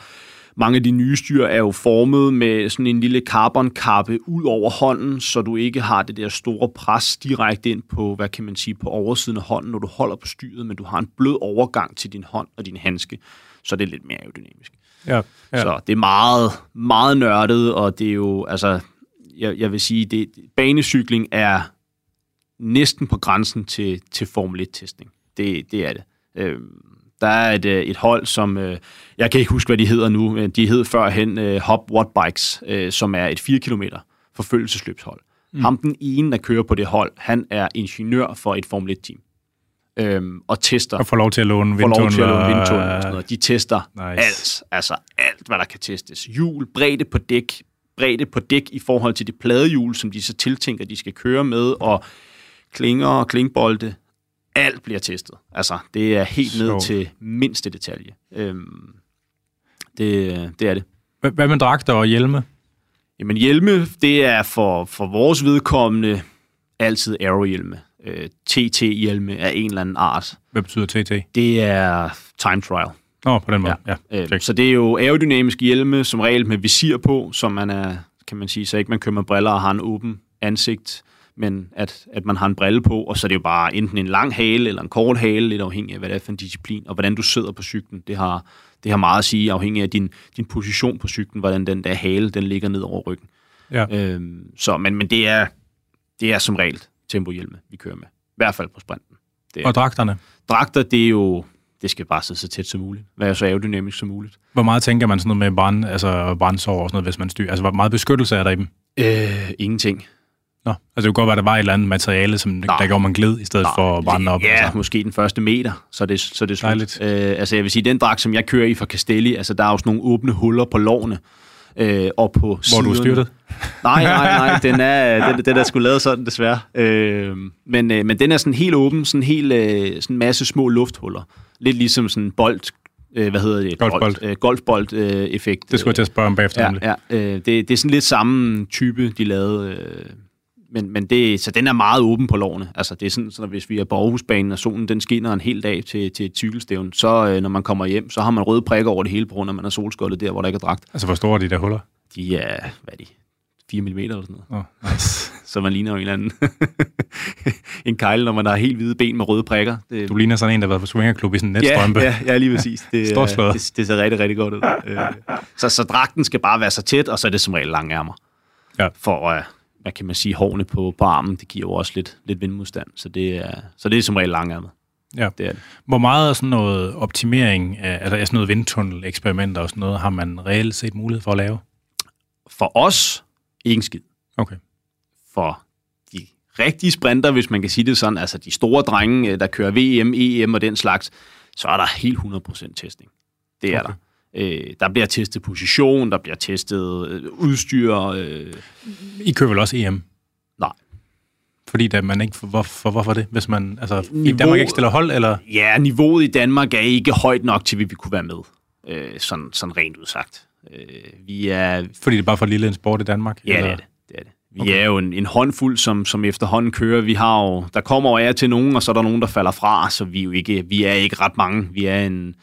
mange af de nye styr er jo formet med sådan en lille carbonkappe ud over hånden, så du ikke har det der store pres direkte ind på, hvad kan man sige, på oversiden af hånden, når du holder på styret, men du har en blød overgang til din hånd og din handske, så det er lidt mere aerodynamisk. Ja, ja. Så det er meget, meget nørdet, og det er jo, altså, jeg, jeg vil sige, det, banecykling er næsten på grænsen til, til Formel 1-testning. Det, det er det. Øhm, der er et, øh, et hold, som, øh, jeg kan ikke huske, hvad de hedder nu, men de hed førhen øh, Hop What Bikes, øh, som er et 4 km forfølgelsesløbshold. Mm. Ham den ene, der kører på det hold, han er ingeniør for et Formel 1-team. Øhm, og tester. Og får lov til at låne vindtunnel. Får lov til at låne vindtunnel og sådan noget. De tester nice. alt, altså alt, hvad der kan testes. Hjul, bredde på dæk, bredde på dæk i forhold til det pladehjul, som de så tiltænker, de skal køre med, og klinger og klingbolde, alt bliver testet. Altså, det er helt ned så. til mindste detalje. Øhm, det, det er det. Hvad med dragter og hjelme? Jamen hjelme, det er for, for vores vedkommende altid aerohjelme. Øh, TT-hjelme af en eller anden art. Hvad betyder TT? Det er time trial. Nå, oh, på den måde, ja. ja øh, så det er jo aerodynamiske hjelme, som regel med visir på, som man er, kan man sige, så ikke man kører med briller og har en åben ansigt men at, at man har en brille på, og så er det jo bare enten en lang hale eller en kort hale, lidt afhængig af, hvad det er for en disciplin, og hvordan du sidder på cyklen. Det har, det har meget at sige, afhængig af din, din position på cyklen, hvordan den der hale, den ligger ned over ryggen. Ja. Øhm, så, men, men det er, det er som regel tempohjelme, vi kører med. I hvert fald på sprinten. Det er, og dragterne? Dragter, det er jo, det skal bare sidde så tæt som muligt. Være så aerodynamisk som muligt. Hvor meget tænker man sådan noget med brand, altså brandsår og sådan noget, hvis man styrer? Altså, hvor meget beskyttelse er der i dem? Øh, ingenting. Nå, altså det kunne godt være, at der var et eller andet materiale, som Nej. der gjorde man glid, i stedet Nej. for at brænde op. Ja, altså. måske den første meter, så det, så det er slut. Øh, altså jeg vil sige, den dragt, som jeg kører i fra Castelli, altså der er også nogle åbne huller på lårene, øh, og på Hvor siderne. du styrtet? Nej, nej, nej, den er, den, den er sgu lavet sådan, desværre. Øh, men, øh, men den er sådan helt åben, sådan en øh, sådan masse små lufthuller. Lidt ligesom sådan en bold, øh, hvad hedder det? Golfbold. Øh, golfbold-effekt. Øh, det skulle jeg til at spørge om bagefter. Ja, ja øh, det, det er sådan lidt samme type, de lavede... Øh, men, men det, så den er meget åben på lårene. Altså, det er sådan, så hvis vi er på Aarhusbanen, og solen den skinner en hel dag til, til et cykelstævn, så øh, når man kommer hjem, så har man røde prikker over det hele, på grund af, man er solskoldet der, hvor der ikke er dragt. Altså, hvor store er de der huller? De er, hvad er de? 4 mm eller sådan noget. Oh, nice. så man ligner jo en eller anden en kejle, når man har helt hvide ben med røde prikker. Det, du ligner sådan en, der har været på swingerklub i sådan en netstrømpe. Ja, ja, ja, lige præcis. Det, det, det, ser rigtig, rigtig godt ud. Øh, så, så dragten skal bare være så tæt, og så er det som regel lange ærmer. Ja. For at hvad kan man sige, hårene på, på armen, det giver jo også lidt, lidt vindmodstand. Så det er, så det er som regel langærmet. Ja. Det er det. Hvor meget af sådan noget optimering af, altså sådan noget vindtunnel-eksperimenter og sådan noget, har man reelt set mulighed for at lave? For os, ikke skid. Okay. For de rigtige sprinter, hvis man kan sige det sådan, altså de store drenge, øh, der kører VM, EM og den slags, så er der helt 100% testing. Det er okay. der. Øh, der bliver testet position, der bliver testet øh, udstyr. Øh. I kører vel også EM? Nej. Fordi der man ikke, for, for, hvorfor det? Hvis man, altså, Niveau, i Danmark ikke stiller hold, eller? Ja, niveauet i Danmark er ikke højt nok til, at vi kunne være med. øh, sådan, sådan rent udsagt. Øh, vi er... Fordi det er bare for lille en sport i Danmark? Ja, eller? det er det. det, er det. Vi okay. er jo en, en håndfuld, som, som efterhånden kører. Vi har jo, der kommer jo af til nogen, og så er der nogen, der falder fra, så vi er jo ikke, vi er ikke ret mange. Vi er en,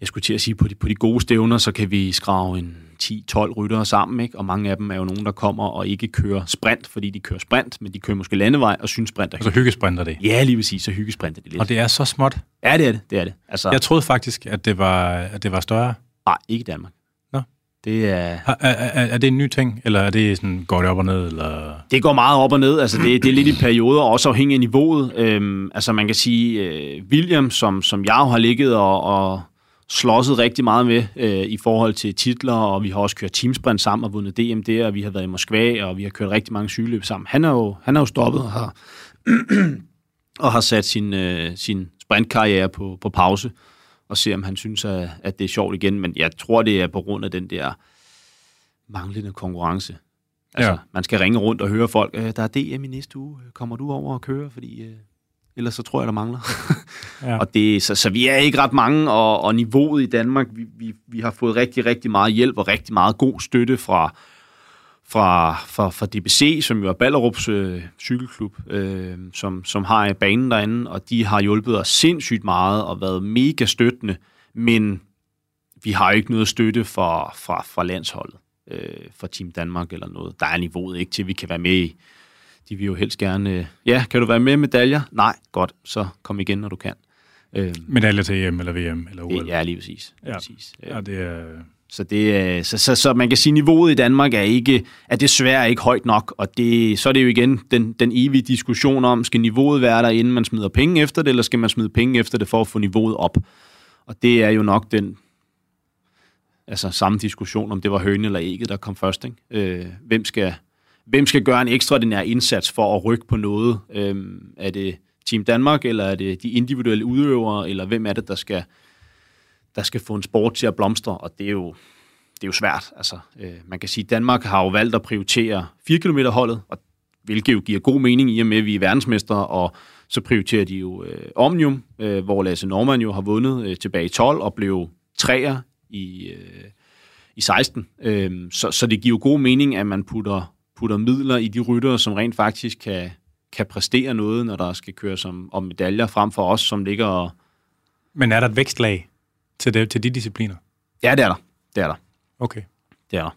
jeg skulle til at sige, på de, på de gode stævner, så kan vi skrave en 10-12 ryttere sammen, ikke? og mange af dem er jo nogen, der kommer og ikke kører sprint, fordi de kører sprint, men de kører måske landevej og synes sprint Og så hyggesprinter det? Ja, lige præcis, så hyggesprinter det lidt. Og det er så småt? Ja, det er det. det, er det. Altså, jeg troede faktisk, at det var, at det var større. Nej, ikke i Danmark. Nå. Det er... Er, er, er det en ny ting, eller er det sådan, går det op og ned? Eller? Det går meget op og ned. Altså, det, det er lidt i perioder, også afhængig af niveauet. Øhm, altså, man kan sige, øh, William, som, som jeg har ligget og, og slåsset rigtig meget med øh, i forhold til titler, og vi har også kørt teamsprint sammen og vundet DM der, og vi har været i Moskva, og vi har kørt rigtig mange cykelløb sammen. Han er jo, han er jo stoppet og har, og har sat sin, øh, sin sprintkarriere på, på pause, og se om han synes, at, at det er sjovt igen. Men jeg tror, det er på grund af den der manglende konkurrence. Altså, ja. man skal ringe rundt og høre folk, øh, der er DM i næste uge, kommer du over og køre, fordi... Øh, ellers så tror jeg, der mangler. ja. og det, så, så vi er ikke ret mange, og, og niveauet i Danmark, vi, vi, vi har fået rigtig, rigtig meget hjælp og rigtig meget god støtte fra, fra, fra, fra DBC, som jo er Ballerups øh, cykelklub, øh, som, som har banen derinde, og de har hjulpet os sindssygt meget og været mega støttende, men vi har ikke noget støtte fra, fra, fra landsholdet, øh, fra Team Danmark eller noget. Der er niveauet ikke til, at vi kan være med i de vil jo helst gerne, øh, ja, kan du være med medaljer? Nej, godt, så kom igen, når du kan. Øh, medaljer til EM eller VM eller OL? Ja, lige præcis. Ja. præcis. Ja, det er... Så, det, så, så, så man kan sige, at niveauet i Danmark er, ikke, er desværre ikke højt nok, og det, så er det jo igen den, den evige diskussion om, skal niveauet være der, inden man smider penge efter det, eller skal man smide penge efter det for at få niveauet op? Og det er jo nok den altså samme diskussion, om det var høne eller ikke, der kom først. Ikke? Øh, hvem skal, hvem skal gøre en ekstraordinær indsats for at rykke på noget? Øhm, er det Team Danmark, eller er det de individuelle udøvere, eller hvem er det, der skal, der skal få en sport til at blomstre? Og det er jo, det er jo svært. Altså, øh, man kan sige, at Danmark har jo valgt at prioritere 4 km holdet, og hvilket jo giver god mening i og med, at vi er verdensmestre, og så prioriterer de jo øh, Omnium, øh, hvor Lasse Norman jo har vundet øh, tilbage i 12 og blev træer i, øh, i 16. Øh, så, så det giver jo god mening, at man putter putter midler i de ryttere, som rent faktisk kan, kan præstere noget, når der skal køres om, om medaljer, frem for os, som ligger og... Men er der et vækstlag til, det, til de discipliner? Ja, det er der. Det er der. Okay. Det er der.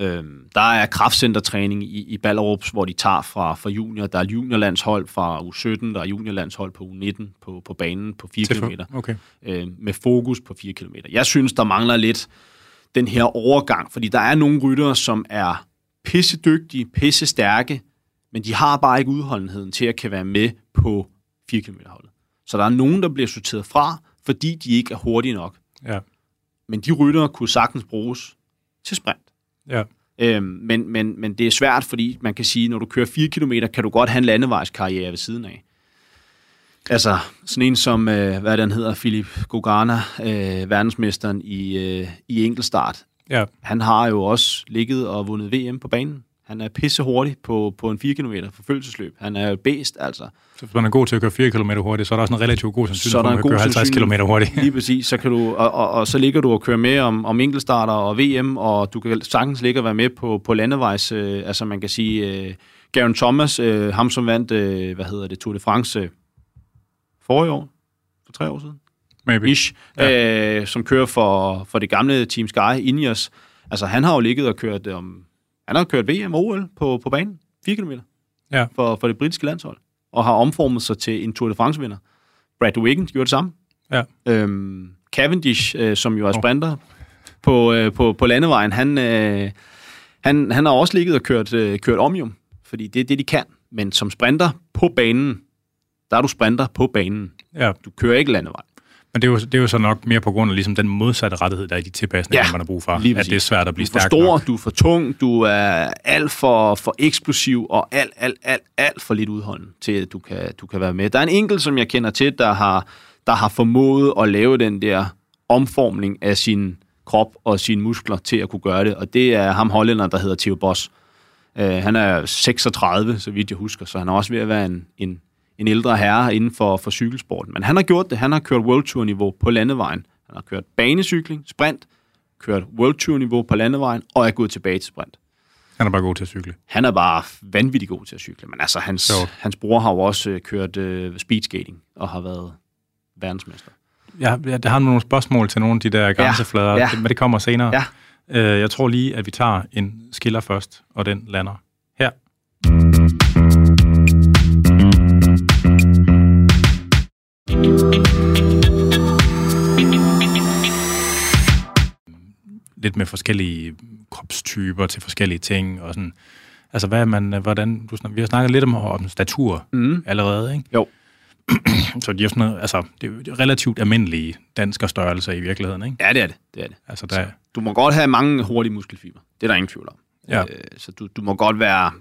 Øhm, der er kraftcentertræning i, i Ballerups, hvor de tager fra, fra junior. Der er juniorlandshold fra U17, der er juniorlandshold på U19 på, på banen på 4 km. Okay. Øhm, med fokus på 4 km. Jeg synes, der mangler lidt den her overgang, fordi der er nogle ryttere, som er pisse dygtige, pisse stærke, men de har bare ikke udholdenheden til at kan være med på 4 km holdet. Så der er nogen, der bliver sorteret fra, fordi de ikke er hurtige nok. Ja. Men de ryttere kunne sagtens bruges til sprint. Ja. Øhm, men, men, men det er svært, fordi man kan sige, når du kører 4 km, kan du godt have en landevejskarriere ved siden af. Altså, sådan en som, øh, hvad den hedder, Philip Gogana, øh, verdensmesteren i, øh, i enkeltstart. Ja. Han har jo også ligget og vundet VM på banen. Han er pisse hurtig på, på en 4 km forfølgelsesløb. Han er jo bedst, altså. Så hvis man er god til at køre 4 km hurtigt, så er der også en relativt god sandsynlighed for, at man kan køre 50 km hurtigt. Lige præcis. Så kan du, og, og, og, så ligger du og kører med om, om enkeltstarter og VM, og du kan sagtens ligge og være med på, på landevejs. Øh, altså man kan sige, øh, Garen Thomas, øh, ham som vandt, øh, hvad hedder det, Tour de France øh, forrige år, for tre år siden, Maybe. Ish, ja. øh, som kører for, for det gamle Team Sky, Ineos. Altså, han har jo ligget og kørt, um, han har kørt VM og OL på, på banen, 4 km, ja. for, for det britiske landshold, og har omformet sig til en Tour de France-vinder. Brad Wiggins gjorde det samme. Ja. Øhm, Cavendish, øh, som jo er sprinter oh. på, øh, på, på landevejen, han, øh, han, han har også ligget og kørt, øh, kørt omjum, fordi det er det, de kan. Men som sprinter på banen, der er du sprinter på banen. Ja. Du kører ikke landevej. Men det er, jo, det er jo så nok mere på grund af ligesom den modsatte rettighed, der er i de tilpasninger, ja, man har brug for. At det er svært at blive stærk Du er for stor, nok. du er for tung, du er alt for, for eksplosiv og alt, alt, alt, alt for lidt udholden til, at du kan, du kan være med. Der er en enkelt, som jeg kender til, der har, der har formået at lave den der omformning af sin krop og sine muskler til at kunne gøre det, og det er ham hollænder, der hedder Theo Boss. Uh, han er 36, så vidt jeg husker, så han er også ved at være en, en, en ældre herre inden for, for cykelsporten. Men han har gjort det. Han har kørt World Tour-niveau på landevejen. Han har kørt banecykling, sprint, kørt World Tour-niveau på landevejen, og er gået tilbage til sprint. Han er bare god til at cykle. Han er bare vanvittig god til at cykle, men altså hans, hans bror har jo også øh, kørt øh, speedskating og har været verdensmester. Ja, jeg har nogle spørgsmål til nogle af de der grænseflader, ja, ja. men det kommer senere. Ja. Øh, jeg tror lige, at vi tager en skiller først, og den lander her. Lidt med forskellige kropstyper til forskellige ting, og sådan. Altså, hvad man, hvordan, du, vi har snakket lidt om, om statur mm. allerede, ikke? Jo. så de er sådan noget, altså, det er relativt almindelige størrelse i virkeligheden, ikke? Ja, det er det. det, er det. Altså, der... Så, du må godt have mange hurtige muskelfiber. Det er der ingen tvivl om. Ja. Øh, så du, du må godt være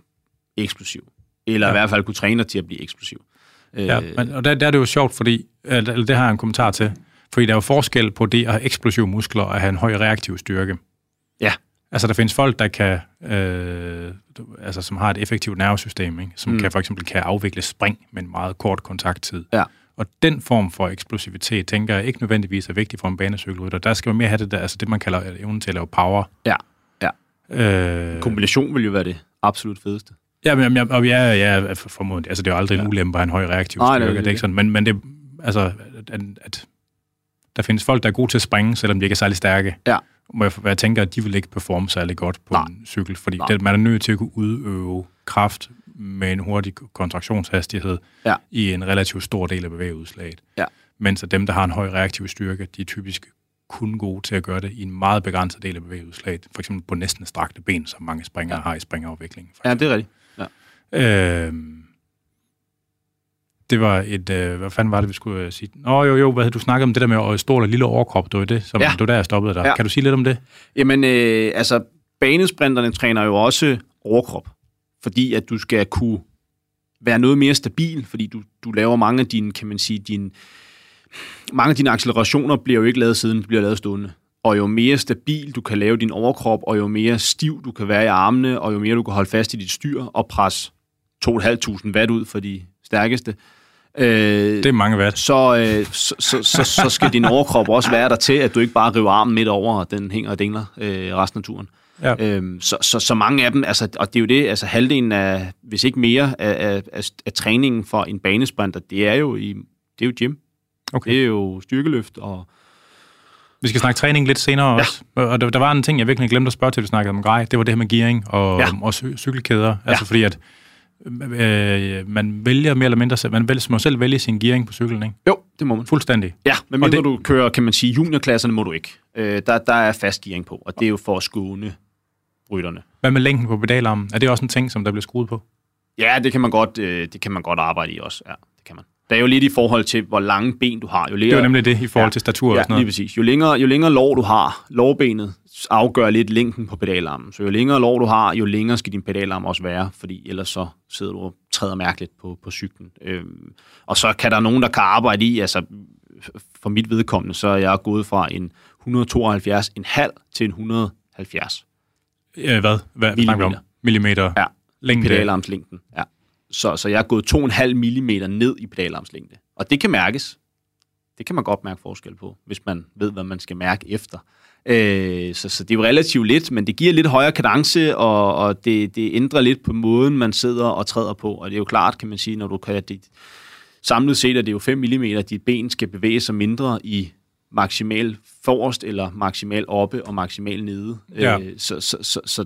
eksplosiv. Eller ja. i hvert fald kunne træne dig til at blive eksplosiv. Ja, øh, men, og der, der er det jo sjovt, fordi, eller det har jeg en kommentar til, fordi der er jo forskel på det at have eksplosive muskler og have en høj reaktiv styrke. Ja. Altså, der findes folk, der kan, øh, altså, som har et effektivt nervesystem, ikke? som mm. kan for eksempel kan afvikle spring med en meget kort kontakttid. Ja. Og den form for eksplosivitet, tænker jeg ikke nødvendigvis er vigtig for en banecykelrytter. Der skal man mere have det der, altså det, man kalder evnen til at lave power. Ja, ja. Øh, Kombination vil jo være det absolut fedeste. Ja, men jeg, og ja, ja, formodentlig. Altså, det er jo aldrig ja. en ulempe have en høj reaktiv styrke. Nej, det, det, det er ikke sådan. Men, men det, altså, at, at, der findes folk, der er gode til at springe, selvom de ikke er særlig stærke. Ja. Hvor jeg, jeg tænker, at de vil ikke performe særlig godt på Nej. en cykel, fordi det, man er nødt til at kunne udøve kraft med en hurtig kontraktionshastighed ja. i en relativt stor del af bevægeudslaget. Ja. Mens at dem, der har en høj reaktiv styrke, de er typisk kun gode til at gøre det i en meget begrænset del af bevægeudslaget. For eksempel på næsten strakte ben, som mange springere ja. har i springerafvikling. Ja, det er rigtigt. Øh, det var et... Øh, hvad fanden var det, vi skulle øh, sige? Nå jo, jo, hvad du snakkede om det der med stor eller lille overkrop, det var det, som, ja. det var der, jeg stoppede dig. Ja. Kan du sige lidt om det? Jamen, øh, altså, banesprinterne træner jo også overkrop, fordi at du skal kunne være noget mere stabil, fordi du, du laver mange af dine, kan man sige, dine, mange af dine accelerationer bliver jo ikke lavet siden, de bliver lavet stående. Og jo mere stabil du kan lave din overkrop, og jo mere stiv du kan være i armene, og jo mere du kan holde fast i dit styr og presse 2.500 watt ud for de stærkeste, Øh, det er mange watt. Så, øh, så, så, så, så skal din overkrop også være der til, at du ikke bare river armen midt over, og den hænger og dingler øh, resten af turen. Ja. Øhm, så, så, så mange af dem, altså, og det er jo det, altså halvdelen af, hvis ikke mere, af, af, af, af træningen for en banesprinter, det er jo i, det er jo gym. Okay. Det er jo styrkeløft og... Vi skal snakke træning lidt senere ja. også. Og der, der var en ting, jeg virkelig glemte at spørge til, vi snakkede om grej. Det var det her med gearing og, ja. og cykelkæder. Ja. Altså fordi, at øh, man vælger mere eller mindre, man vælger, må selv vælge sin gearing på cyklen, ikke? Jo, det må man. Fuldstændig. Ja, men mindre du kører, kan man sige, juniorklasserne må du ikke. Øh, der, der er fast gearing på, og det er jo for at skåne rytterne. Hvad med længden på pedalarmen? Er det også en ting, som der bliver skruet på? Ja, det kan man godt, øh, det kan man godt arbejde i også. Ja, det kan man. Der er jo lidt i forhold til, hvor lange ben du har. Jo længere, det er nemlig det i forhold ja, til statur ja, og sådan noget. lige præcis. Jo længere, jo længere lår du har, lårbenet afgør lidt længden på pedalarmen. Så jo længere lår du har, jo længere skal din pedalarm også være, fordi ellers så sidder du og træder mærkeligt på, på cyklen. Øhm, og så kan der nogen, der kan arbejde i, altså for mit vedkommende, så er jeg gået fra en 172,5 til en 170. Ja, hvad? Hvad millimeter. om? Millimeter? Ja, længde. pedalarmslængden. Ja. Så, så jeg er gået 2,5 mm ned i pedalarmslængde. Og det kan mærkes. Det kan man godt mærke forskel på, hvis man ved, hvad man skal mærke efter. Øh, så, så det er jo relativt lidt, men det giver lidt højere kadence, og, og det, det ændrer lidt på måden, man sidder og træder på. Og det er jo klart, kan man sige, når du kan... Det, samlet set er det jo 5 mm, at dit ben skal bevæge sig mindre i maksimal forrest, eller maksimal oppe og maksimal nede. Ja. Øh, så, så, så, så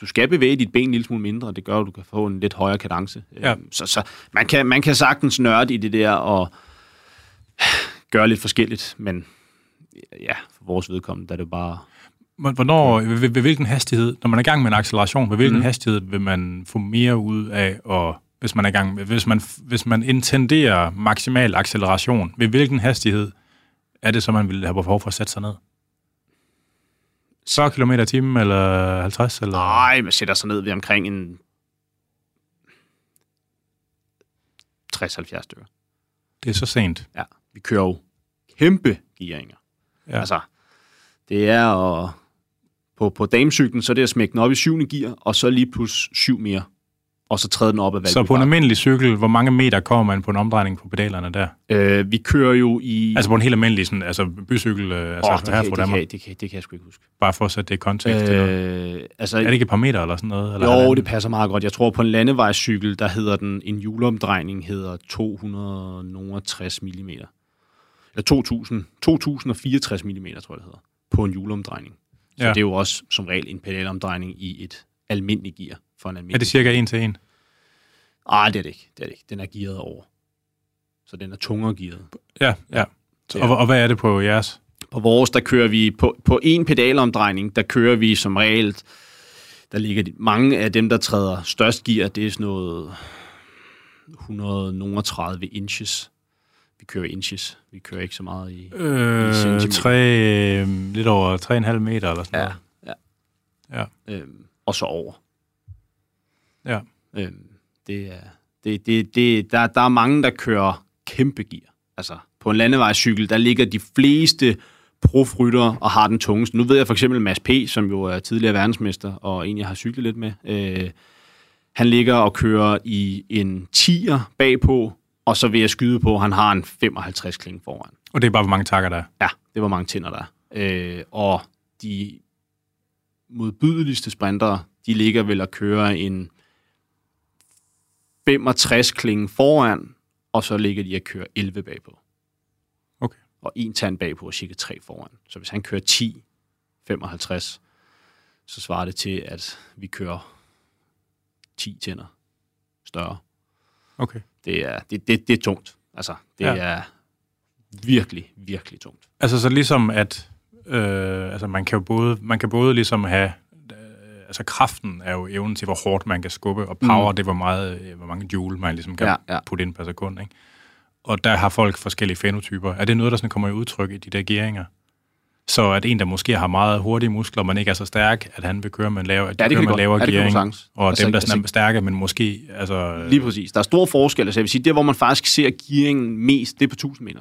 du skal bevæge dit ben en lille smule mindre, og det gør, at du kan få en lidt højere kadence. Ja. Øh, så, så man, kan, man kan sagtens nørde i det der og gøre lidt forskelligt, men ja, for vores vedkommende, der er det bare... Hvornår, ved, ved, ved hvilken hastighed, når man er i gang med en acceleration, ved hvilken mm. hastighed vil man få mere ud af, og hvis man er i gang med, hvis man, hvis man intenderer maksimal acceleration, ved hvilken hastighed er det så, man vil have behov for at sætte sig ned? 40 km i timen, eller 50? Eller? Nej, man sætter sig ned ved omkring en 60-70 stykker. Det er så sent. Ja, vi kører jo kæmpe gearinger. Ja. Altså, det er at, på, på damecyklen, så er det at smække den op i syvende gear, og så lige plus syv mere og så træde den op ad Valby Så på en almindelig cykel, hvor mange meter kommer man på en omdrejning på pedalerne der? Øh, vi kører jo i... Altså på en helt almindelig sådan, altså bycykel, øh, altså oh, det, her kan, fra det, Danmark. kan, det, kan, det kan jeg sgu ikke huske. Bare for at sætte det i kontekst. Øh, altså, er det ikke et par meter eller sådan noget? Eller jo, halvanden? det passer meget godt. Jeg tror, på en landevejscykel, der hedder den, en hjuleomdrejning hedder 260 mm. Eller 2000, 2064 mm, tror jeg, det hedder. På en hjuleomdrejning. Så Ja. det er jo også som regel en pedalomdrejning i et almindeligt gear for en Er almindelig. det cirka en til en? Nej, det er det ikke. Det er det ikke. Den er gearet over. Så den er tungere gearet. Ja, ja. Så, Ja. og, og hvad er det på jeres? På vores, der kører vi på, på en pedalomdrejning, der kører vi som regel, der ligger de, mange af dem, der træder størst gear, det er sådan noget 130 inches. Vi kører inches. Vi kører ikke så meget i... Øh, centimeter. tre, øh, lidt over 3,5 meter eller sådan noget. ja. Ja. Øhm, og så over. Ja. Øhm, det er, det, det, det, der, der er mange, der kører kæmpe gear. Altså, på en landevejscykel, der ligger de fleste profrytter og har den tungeste. Nu ved jeg for eksempel Mads P., som jo er tidligere verdensmester, og en, jeg har cyklet lidt med. Øh, han ligger og kører i en 10'er bagpå, og så vil jeg skyde på, at han har en 55 kling foran. Og det er bare, hvor mange takker der er. Ja, det var mange tænder der. er. Øh, og de modbydeligste sprintere, de ligger vel at køre en 65 kling foran, og så ligger de at køre 11 bagpå. Okay. Og en tand bagpå og cirka 3 foran. Så hvis han kører 10, 55, så svarer det til, at vi kører 10 tænder større. Okay. Det er, det, det, det er tungt. Altså, det Ja. er virkelig, virkelig tungt. Altså så ligesom at øh, altså man kan jo både man kan både ligesom have altså kraften er jo evnen til hvor hårdt man kan skubbe og power mm. det er hvor meget øh, hvor mange joule man ligesom kan Ja, ja, ja. putte ind per sekund, ikke? Og der har folk forskellige fenotyper. Er det noget der sådan kommer i udtryk i de der gearinger? Så at en der måske har meget hurtige muskler, men ikke er så stærk, at han vil køre med en det kan køre vi med lavere Ja, det gearing, og Altså, dem der altså- sådan er stærke, men måske altså Lige præcis. Der er stor forskel. Altså, jeg vil sige, der hvor man faktisk ser gearingen mest, det er på 1000 meter.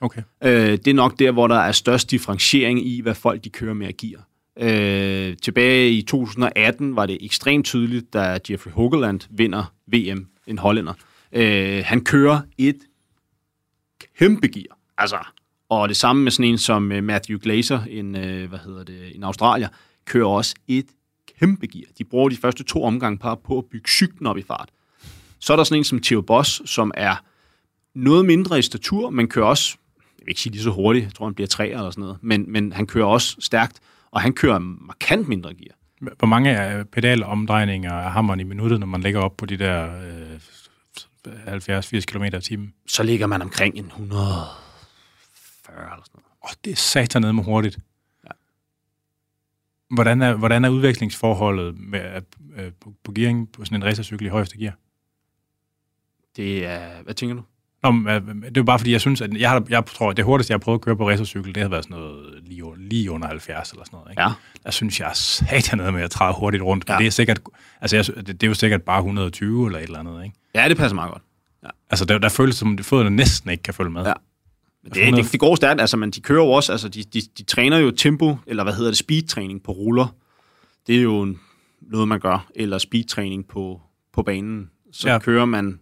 okay. Øh, det er nok der, hvor der er størst differentiering i, hvad folk de kører med at gear. Øh, tilbage i 2018 var det ekstremt tydeligt, da Jeffrey Hogeland vinder VM, en hollænder. Øh, han kører et kæmpe gear. Altså, og det samme med sådan en som øh, Matthew Glazer, en, øh, hvad hedder det, en australier, kører også et kæmpe gear. De bruger de første to omgange par på at bygge cyklen op i fart. Så er der sådan en som Theo Boss, som er noget mindre i statur, men kører også, jeg vil ikke sige lige så hurtigt, jeg tror han bliver tre eller sådan noget, men, men han kører også stærkt, og han kører markant mindre gear. Hvor mange pedalomdrejninger har man i minuttet, når man lægger op på de der øh, 70-80 km i timen? Så ligger man omkring en 140 eller sådan noget. Åh, det er ned med hurtigt. Ja. Hvordan er, hvordan er udvekslingsforholdet med, øh, på, på gearing på sådan en racercykel i højeste gear? Det er, hvad tænker du? Øh, det er bare fordi, jeg synes, at jeg, har, jeg tror, at det hurtigste, jeg har prøvet at køre på racercykel, det har været sådan noget lige, lige under 70 eller sådan noget. Ikke? Ja. Der synes jeg er satan ned med at træde hurtigt rundt. Men Ja. det er sikkert, altså jeg, det, det er jo sikkert bare 120 eller et eller andet. Ikke? Ja, det passer meget godt. Altså der, der føles som, at fødderne næsten ikke kan følge med. Ja. Men Det, det, det går stærkt, altså, men de kører jo også, altså, de, de, de træner jo tempo, eller hvad hedder det, speedtræning på ruller. Det er jo en- noget, man gør, eller speedtræning på, på banen. Så Ja. ja. kører man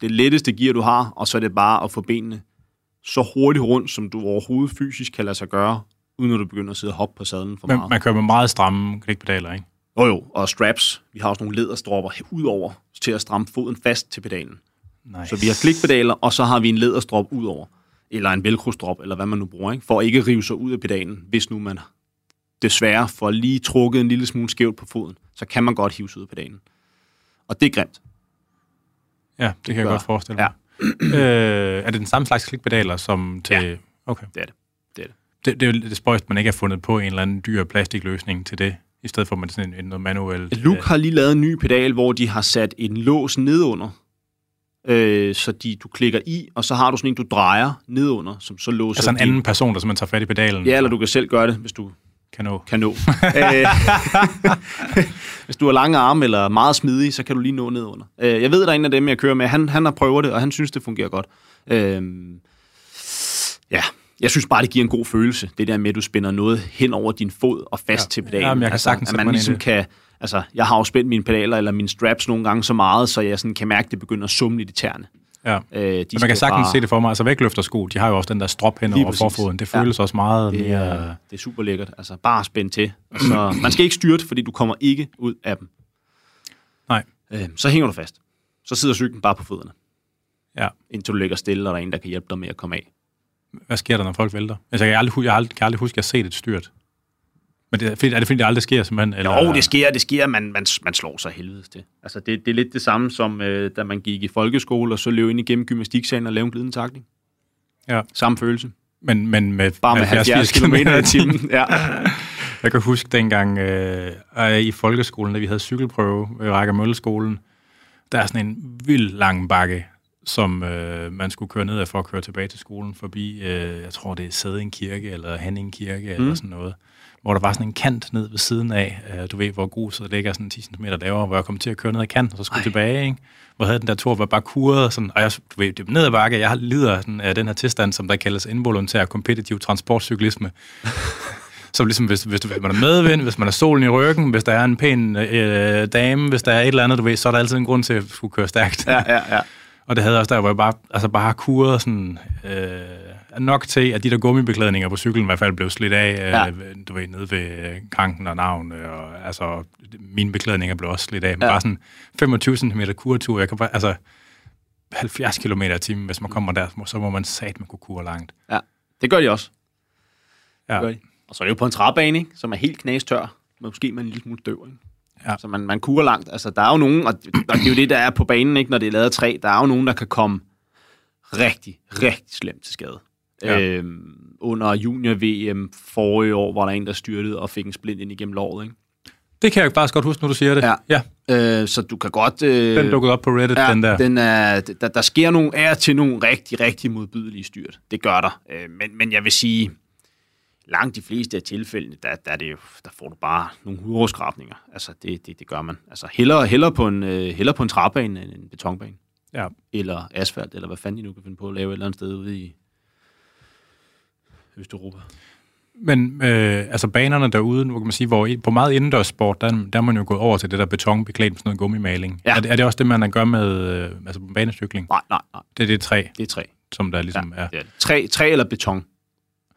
det letteste gear, du har, og så er det bare at få benene så hurtigt rundt, som du overhovedet fysisk kan lade sig gøre, uden at du begynder at sidde og hoppe på sadlen for Men meget. man kører med meget stramme klikpedaler, ikke? Jo jo, og straps. Vi har også nogle læderstropper ud over til at stramme foden fast til pedalen. Nice. Så vi har klikpedaler, og så har vi en læderstrop ud over. Eller en velcro-strop, eller hvad man nu bruger, ikke? for ikke at rive sig ud af pedalen, hvis nu man desværre får lige trukket en lille smule skævt på foden, så kan man godt hive sig ud af pedalen. Og det er grimt. Ja, det kan jeg godt forestille mig. øh, er det den samme slags klikpedaler som til... Ja. Okay. Det er det. Det er det. Det, det er jo lidt spøjst, man ikke har fundet på en eller anden dyr plastikløsning til det, i stedet for at man sådan en, noget manuelt... Luke har lige lavet en ny pedal, hvor de har sat en lås nedunder, øh, så de, du klikker i, og så har du sådan en, du drejer nedunder, som så låser... Altså en anden person, der simpelthen tager fat i pedalen. Ja, eller du kan selv gøre det, hvis du kan nå. kan nå. Øh, Hvis du har lange arme eller meget smidig, så kan du lige nå ned under. Øh, Jeg ved, der er en af dem, jeg kører med. Han, han har prøvet det, og han synes, det fungerer godt. Øh, ja, jeg synes bare, det giver en god følelse, det der med, at du spænder noget hen over din fod og fast ja. til pedalen. Ja, men jeg kan altså, sagtens at man ligesom kan, altså, jeg har jo spændt mine pedaler eller mine straps nogle gange så meget, så jeg sådan kan mærke, at det begynder at summe i tæerne. Ja. Øh, de men man kan sagtens bare... se det for mig. Altså vægtløftersko, de har jo også den der strop hen over forfoden. Det føles ja. også meget det er, mere... Det er super lækkert. Altså bare spændt til. Altså, man skal ikke styrte, fordi du kommer ikke ud af dem. Nej. Øh, så hænger du fast. Så sidder cyklen bare på fødderne. Ja. Indtil du ligger stille, og der er en, der kan hjælpe dig med at komme af. Hvad sker der, når folk vælter? Altså, jeg kan aldrig, jeg aldrig, kan aldrig huske, at jeg har set et styrt. Men det, er det fordi, det aldrig sker, simpelthen? Eller? Jo, det sker, det sker, man, man, man slår sig helvedes til. Altså, det, det er lidt det samme som, øh, da man gik i folkeskole, og så løb ind igennem gymnastiksalen og lavede en glidende takling. Ja. Samme følelse. Men, men med, Bare med 70 km i timen. ja. Jeg kan huske dengang øh, i folkeskolen, da vi havde cykelprøve ved Rækker Mølleskolen, der er sådan en vild lang bakke, som øh, man skulle køre ned af for at køre tilbage til skolen forbi, øh, jeg tror det er Sæding Kirke eller Hanning Kirke mm. eller sådan noget, hvor der var sådan en kant ned ved siden af, øh, du ved, hvor gruset ligger sådan 10 cm lavere, hvor jeg kom til at køre ned ad kanten, og så skulle Ej. tilbage, ikke? hvor havde den der tur var bare kuret, sådan, og jeg, du ved, det ned ad bakke, jeg lider sådan, af den her tilstand, som der kaldes involuntær kompetitiv transportcyklisme. Så ligesom hvis, hvis, hvis man er medvind, hvis man er solen i ryggen, hvis der er en pæn øh, dame, hvis der er et eller andet, du ved, så er der altid en grund til at skulle køre stærkt. Ja, ja, ja. Og det havde også der, hvor jeg bare, altså bare kuret sådan, øh, nok til, at de der gummibeklædninger på cyklen i hvert fald blev slidt af, ja. øh, du ved, nede ved kranken og navn, og altså, mine beklædninger blev også slidt af, men ja. bare sådan 25 cm kurtur, jeg kan bare, altså, 70 km i timen, hvis man kommer der, så må man sat med kunne kure langt. Ja, det gør de også. Ja. Det gør de. Og så er det jo på en træbane, ikke? som er helt knastør. Måske med en lille smule døv. Ikke? Ja. Så man, man kurer langt. Altså, der er jo nogen, og det, og det er jo det, der er på banen, ikke, når det er lavet træ. Der er jo nogen, der kan komme rigtig, rigtig slemt til skade. Ja. Øhm, under junior-VM forrige år var der en, der styrtede og fik en splint ind igennem låret. Ikke? Det kan jeg faktisk godt huske, når du siger det. Ja. ja. Øh, så du kan godt... Øh, den dukkede op på Reddit, ja, den der. Den er, der, der sker nogle er til nogle rigtig, rigtig modbydelige styrt. Det gør der. Øh, men, men jeg vil sige, langt de fleste af tilfældene, der, der, er det jo, der får du bare nogle hudoverskrabninger. Altså, det, det, det gør man. Altså, hellere, hellere, på en, øh, hellere på en træbane end en betonbane. Ja. Eller asfalt, eller hvad fanden I nu kan finde på at lave et eller andet sted ude i Østeuropa. Men øh, altså banerne derude, nu kan man sige, hvor på meget indendørssport, der, der er man jo gået over til det der betonbeklædt med sådan noget gummimaling. Ja. Er, det, er det også det, man gør med øh, altså banecykling? Nej, nej, nej. Det er det træ? Det er træ. Som der ligesom ja, er? Det er det. Træ, træ eller beton,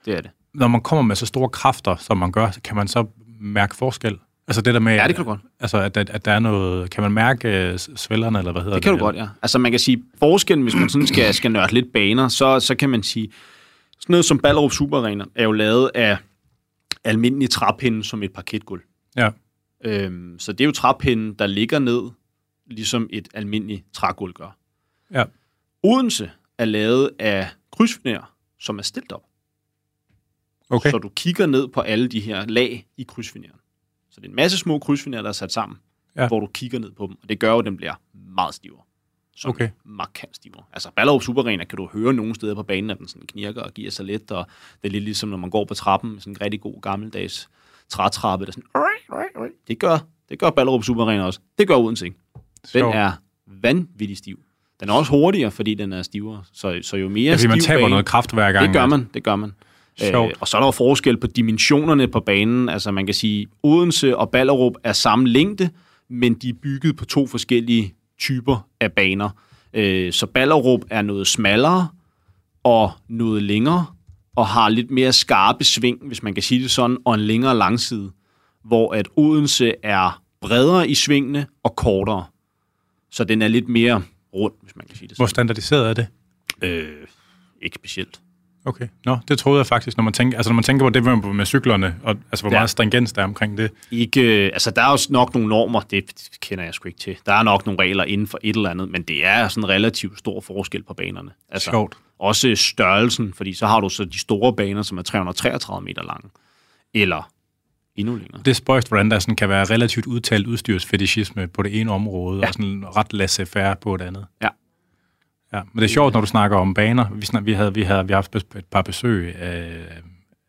det er det. Når man kommer med så store kræfter, som man gør, kan man så mærke forskel? Altså det der med... Ja, det kan du godt. Altså, at, at, at der er noget... Kan man mærke uh, svælderne, eller hvad hedder det? Det kan du godt, ja. Altså man kan sige, forskellen, hvis man sådan skal, skal nørde lidt baner, så, så kan man sige, sådan noget som Ballerup Super Arena er jo lavet af almindelig træpinde som et parketgulv. Ja. Øhm, så det er jo træpinden, der ligger ned, ligesom et almindeligt trægulv gør. Ja. Odense er lavet af krydsfiner, som er stillet op. Okay. Så du kigger ned på alle de her lag i krydsfineren. Så det er en masse små krydsfinerer, der er sat sammen, ja. hvor du kigger ned på dem. Og det gør jo, at den bliver meget stivere. Som okay. markant stivere. Altså Ballerup Superarena kan du høre nogle steder på banen, at den sådan knirker og giver sig lidt, og det er lidt ligesom, når man går på trappen med sådan en rigtig god gammeldags trætrappe, der sådan, det gør, det gør Ballerup Superarena også. Det gør Odense ikke. Den er vanvittig stiv. Den er også hurtigere, fordi den er stivere. Så, så jo mere ja, fordi man taber bane, noget kraft hver gang. Det gør man, det gør man. Øh, og så er der jo forskel på dimensionerne på banen. Altså man kan sige, Odense og Ballerup er samme længde, men de er bygget på to forskellige typer af baner. Øh, så Ballerup er noget smallere og noget længere, og har lidt mere skarpe sving, hvis man kan sige det sådan, og en længere langside, hvor at Odense er bredere i svingene og kortere. Så den er lidt mere rund, hvis man kan sige det sådan. Hvor standardiseret er det? Øh, ikke specielt. Okay. Nå, det troede jeg faktisk, når man tænker, altså når man tænker på det med, med cyklerne, og altså hvor ja. meget stringens der er omkring det. Ikke, øh, altså der er jo nok nogle normer, det kender jeg sgu ikke til. Der er nok nogle regler inden for et eller andet, men det er sådan en relativt stor forskel på banerne. Altså, Sjovt. Også størrelsen, fordi så har du så de store baner, som er 333 meter lange, eller endnu længere. Det er spøjst, hvordan der sådan kan være relativt udtalt udstyrsfetishisme på det ene område, ja. og sådan ret laissez-faire på et andet. Ja. Ja, men det er sjovt, når du snakker om baner. Vi, snak, vi, havde, vi, havde, vi har haft et par besøg af,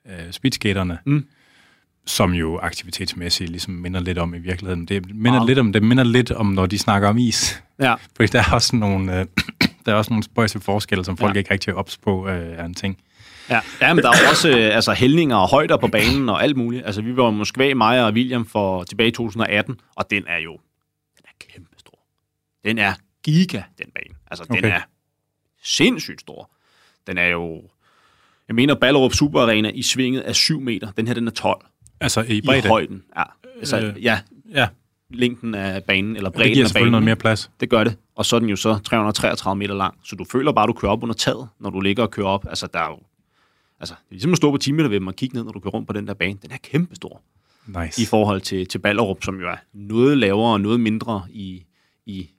af speedskaterne, mm. som jo aktivitetsmæssigt ligesom minder lidt om i virkeligheden. Det minder, wow. lidt om, det minder lidt om, når de snakker om is. Ja. Fordi der er også nogle, øh, der er også nogle spøjse forskelle, som folk ja. ikke rigtig er ops på, øh, er en ting. Ja, ja men der er også øh, altså, hældninger og højder på banen og alt muligt. Altså, vi var i Moskva, mig og William, for tilbage i 2018, og den er jo den er kæmpe stor. Den er giga, den bane. Altså, okay. den er sindssygt stor. Den er jo... Jeg mener, Ballerup Super Arena i svinget er 7 meter. Den her, den er 12. Altså i bredde? I højden, ja. Altså, øh, ja. ja. Længden af banen, eller bredden det giver af banen. noget mere plads. Det gør det. Og så er den jo så 333 meter lang. Så du føler bare, at du kører op under taget, når du ligger og kører op. Altså, der er jo... Altså, det er ligesom at stå på 10 meter ved og kigge ned, når du kører rundt på den der bane. Den er kæmpestor. Nice. I forhold til, til Ballerup, som jo er noget lavere og noget mindre i, i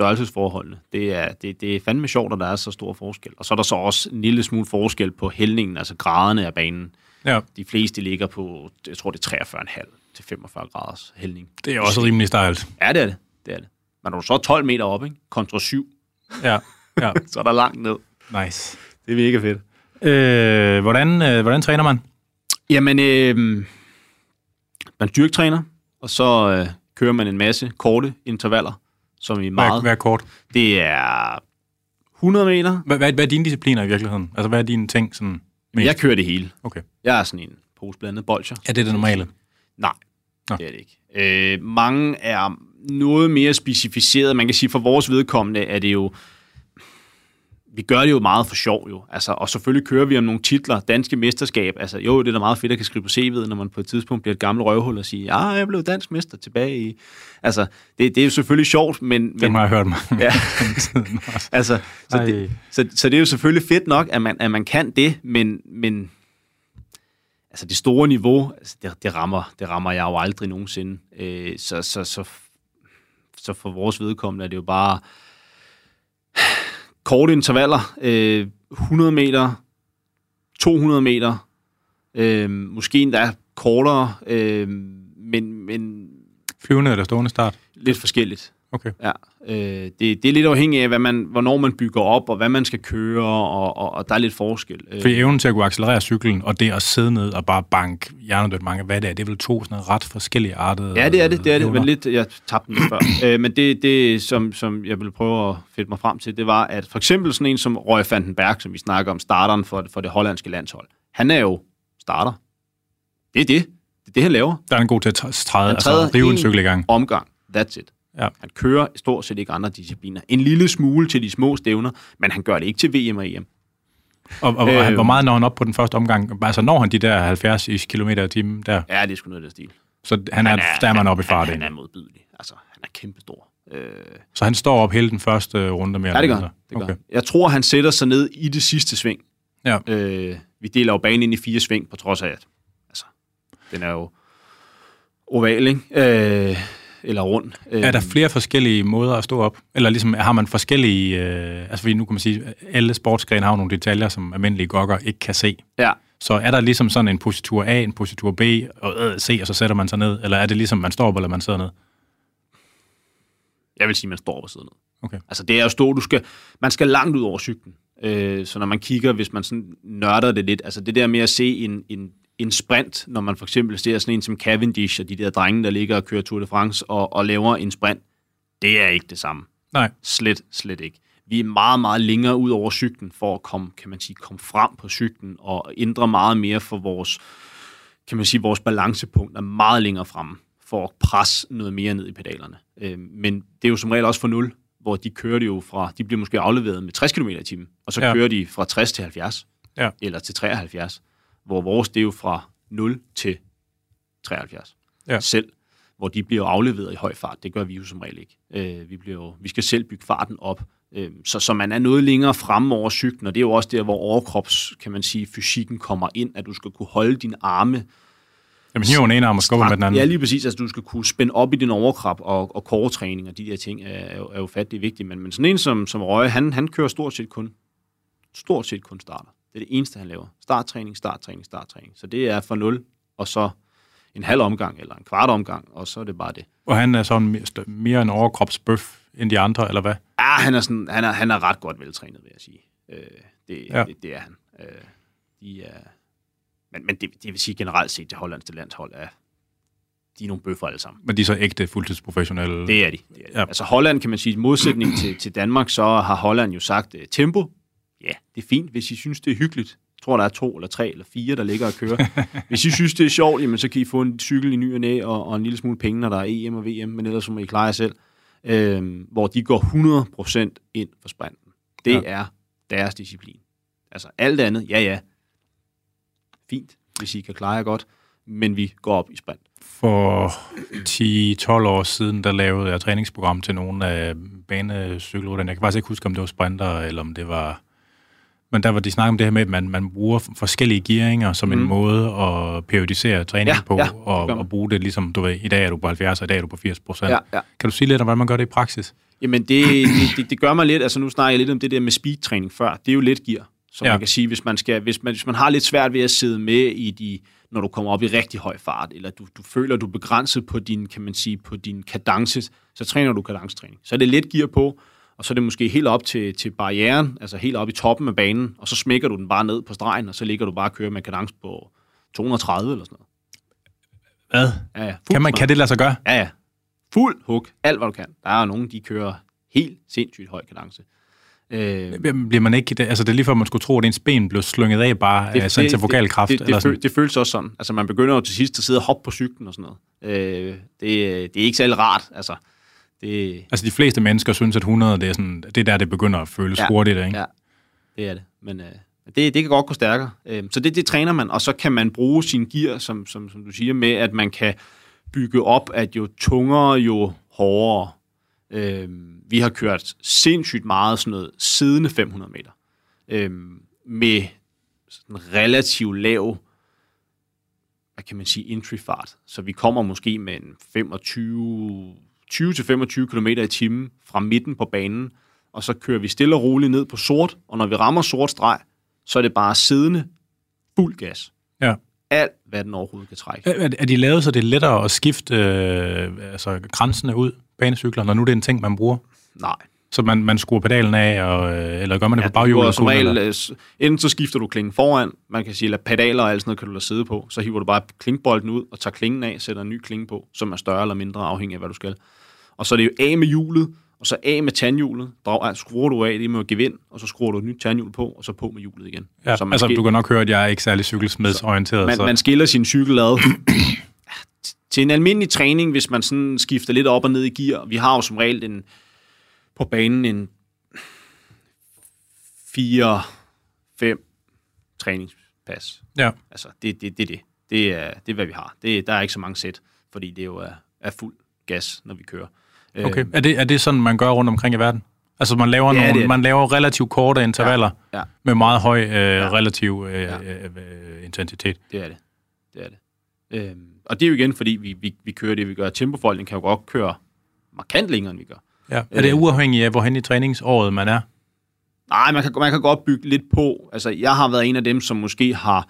størrelsesforholdene. Det er, det, det er fandme sjovt, at der er så stor forskel. Og så er der så også en lille smule forskel på hældningen, altså graderne af banen. Ja. De fleste ligger på, jeg tror det er 43,5 til 45 graders hældning. Det er også rimelig stejlt. Ja, det er det. det, er det. Men når du så er 12 meter op, ikke? kontra 7, ja. Ja. så er der langt ned. Nice. Det er mega fedt. Øh, hvordan, øh, hvordan træner man? Jamen, øh, man styrketræner, og så øh, kører man en masse korte intervaller som i meget... Hvad, hvad er kort? Det er 100 meter. Hvad, hvad, hvad er dine discipliner i virkeligheden? Altså, hvad er dine ting sådan mest? Jeg kører det hele. Okay. Jeg er sådan en pose blandet bolcher. Er det det normale? Nej, Nå. det er det ikke. Øh, mange er noget mere specificeret. Man kan sige, for vores vedkommende er det jo vi gør det jo meget for sjov jo. Altså, og selvfølgelig kører vi om nogle titler, danske mesterskab. Altså, jo, det er da meget fedt at kan skrive på CV'et, når man på et tidspunkt bliver et gammelt røvhul og sige, ja, ah, jeg blev dansk mester tilbage i... Altså, det, det er jo selvfølgelig sjovt, men... Det har jeg hørt mig. Ja. altså, så det, så, så det er jo selvfølgelig fedt nok, at man, at man kan det, men, men altså det store niveau, altså det, det, rammer, det rammer jeg jo aldrig nogensinde. Øh, så, så, så, så for vores vedkommende er det jo bare korte intervaller, øh, 100 meter, 200 meter, øh, måske endda kortere, øh, men, men... Flyvende eller stående start? Lidt forskelligt. Okay. Ja, øh, det, det er lidt afhængigt af, hvad man, hvornår man bygger op, og hvad man skal køre, og, og, og der er lidt forskel. For evnen til at kunne accelerere cyklen, og det at sidde ned og bare bank hjernedødt mange, hvad det er, det er vel to sådan ret forskellige artede Ja, det er det, det er det, men lidt, jeg tabte den før. øh, men det, det som, som jeg vil prøve at fedte mig frem til, det var, at for eksempel sådan en som Roy van den Berg, som vi snakker om, starteren for, for det hollandske landshold, han er jo starter. Det er det. Det er det, han laver. Der er en god til at træde, altså rive en cykel i gang. omgang. That's it. Ja. Han kører stort set ikke andre discipliner. En lille smule til de små stævner, men han gør det ikke til VM og EM. Og, og øh, hvor meget når han op på den første omgang? Altså når han de der 70 km i timen der? Ja, det er sgu noget af stil. Så han er, han er der er man op i fart. Han, han er modbydelig. Altså, han er kæmpestor. Øh... Så han står op hele den første runde mere? Ja, det gør, det gør. Okay. Jeg tror, han sætter sig ned i det sidste sving. Ja. Øh, vi deler jo banen ind i fire sving, på trods af, at altså, den er jo oval, ikke? Øh, eller rund. Er der flere forskellige måder at stå op? Eller ligesom, har man forskellige... Øh, altså, fordi nu kan man sige, at alle sportsgrene har nogle detaljer, som almindelige gokker ikke kan se. Ja. Så er der ligesom sådan en positur A, en positur B og øh, C, og så sætter man sig ned? Eller er det ligesom, man står op, eller man sidder ned? Jeg vil sige, man står op og sidder ned. Okay. Altså, det er at stå, du skal, man skal langt ud over cyklen. Øh, så når man kigger, hvis man sådan nørder det lidt, altså det der med at se en, en en sprint, når man for eksempel ser sådan en som Cavendish og de der drenge, der ligger og kører Tour de France og, og laver en sprint, det er ikke det samme. Nej. Slet, slet ikke. Vi er meget, meget længere ud over cyklen for at komme, kan man sige, komme frem på cyklen og ændre meget mere for vores, kan man sige, vores balancepunkt er meget længere fremme for at presse noget mere ned i pedalerne. Øh, men det er jo som regel også for 0, hvor de kører det jo fra, de bliver måske afleveret med 60 km i timen, og så ja. kører de fra 60 til 70, ja. eller til 73 hvor vores det er jo fra 0 til 73 ja. selv, hvor de bliver afleveret i høj fart. Det gør vi jo som regel ikke. Øh, vi, bliver jo, vi skal selv bygge farten op, øh, så, så man er noget længere fremme over cyklen, og det er jo også der, hvor overkrops, kan man sige, fysikken kommer ind, at du skal kunne holde dine arme Jamen, hiver en ene arm og skubber med den anden. Ja, lige præcis. Altså, du skal kunne spænde op i din overkrop, og, og koretræning og de der ting er, er, jo, er jo fattigt vigtigt. Men, men sådan en som, som Røge, han, han kører stort set kun, stort set kun starter. Det er det eneste, han laver. Starttræning, starttræning, starttræning. Så det er for 0, og så en halv omgang eller en kvart omgang, og så er det bare det. Og han er sådan mere en overkropsbøf end de andre, eller hvad? Ja, han er, sådan, han er, han er ret godt veltrænet, vil jeg sige. Øh, det, ja. det, det er han. Øh, de er, men men det, det vil sige generelt set, det hollandske landshold er, de er nogle bøffer alle sammen. Men de er så ægte fuldtidsprofessionelle? Det er de. Det er de. Ja. Altså Holland, kan man sige, i modsætning til, til Danmark, så har Holland jo sagt, uh, tempo, ja, det er fint. Hvis I synes, det er hyggeligt, Jeg tror, der er to eller tre eller fire, der ligger og kører. Hvis I synes, det er sjovt, jamen, så kan I få en cykel i ny og næ, og, og en lille smule penge, når der er EM og VM, men ellers så må I klare jer selv. Øh, hvor de går 100% ind for sprinten. Det ja. er deres disciplin. Altså alt andet, ja ja, fint, hvis I kan klare jer godt, men vi går op i sprint. For 10-12 år siden, der lavede jeg træningsprogram til nogle af banecykelrytterne. Jeg kan faktisk ikke huske, om det var sprinter, eller om det var... Men der var de snakket om det her med, at man, man bruger forskellige gearinger som mm. en måde at periodisere træning ja, på, ja, og, og bruge det ligesom, du ved, i dag er du på 70, og i dag er du på 80 procent. Ja, ja. Kan du sige lidt om, hvordan man gør det i praksis? Jamen, det, det, det, det gør mig lidt, altså nu snakker jeg lidt om det der med speedtræning før, det er jo lidt gear. Så ja. man kan sige, hvis man, skal, hvis, man, hvis man har lidt svært ved at sidde med i de, når du kommer op i rigtig høj fart, eller du, du føler, du er begrænset på din, kan man sige, på din kadence, så træner du kadencetræning. Så er det lidt gear på, og så er det måske helt op til, til barrieren, altså helt op i toppen af banen, og så smækker du den bare ned på stregen, og så ligger du bare og kører med kadence på 230 eller sådan noget. Hvad? Ja, ja. Kan, man, kan det lade sig gøre? Ja, ja. Fuld hug. Alt, hvad du kan. Der er nogen, de kører helt sindssygt høj kadence. Øh, Bliver man ikke, altså det er lige før, man skulle tro, at ens ben blev slynget af bare det, af centrifugal kraft. Det, det, det, det føles også sådan. Altså man begynder jo til sidst at sidde og hoppe på cyklen og sådan noget. Øh, det, det er ikke særlig rart. Altså, det, altså de fleste mennesker synes, at 100 det er, sådan, det er der, det begynder at føles ja, hurtigt. Ikke? Ja, det er det. Men øh, det, det kan godt gå stærkere. Øh, så det, det træner man, og så kan man bruge sin gear, som, som, som du siger, med at man kan bygge op, at jo tungere, jo hårdere. Øh, vi har kørt sindssygt meget sådan noget siddende 500 meter. Øhm, med sådan relativt lav, hvad kan man sige, entry-fart. Så vi kommer måske med en 25, 20-25 km i timen fra midten på banen, og så kører vi stille og roligt ned på sort, og når vi rammer sort streg, så er det bare siddende fuld gas. Ja. Alt, hvad den overhovedet kan trække. Er, er de lavet, så det er lettere at skifte øh, altså, grænsene ud, banecykler, når nu det er en ting, man bruger? Nej. Så man, man skruer pedalen af, og, øh, eller gør man det ja, på baghjulet? Som regel, øh, enten så skifter du klingen foran, man kan sige, at pedaler og alt sådan noget kan du lade sidde på, så hiver du bare klingbolden ud og tager klingen af, sætter en ny klinge på, som er større eller mindre afhængig af, hvad du skal. Og så er det jo af med hjulet, og så af med tandhjulet, drag, skruer du af det med gevind, og så skruer du et nyt tandhjul på, og så på med hjulet igen. Ja, så man altså skil... du kan nok høre, at jeg er ikke særlig cykelsmedsorienteret. Man, så. man skiller sin cykel ad. til en almindelig træning, hvis man sådan skifter lidt op og ned i gear, vi har jo som regel en, på banen en 4-5 træningspas. Ja. Altså, det, det, det, det. Det er, det er, hvad vi har. Det, der er ikke så mange sæt, fordi det jo er, er fuld gas, når vi kører. Okay. Øh, er, det, er det sådan, man gør rundt omkring i verden? Altså, man laver, ja, nogle, man laver relativt korte intervaller ja, ja. med meget høj øh, ja. relativ øh, ja. øh, øh, intensitet. Det er det. Det er det. Øh, og det er jo igen, fordi vi, vi, vi kører det, vi gør. Tempofoldning kan jo godt køre markant længere, end vi gør. Ja. Er det uafhængigt af, hvorhen i træningsåret man er? Nej, man kan, man kan godt bygge lidt på. Altså, jeg har været en af dem, som måske har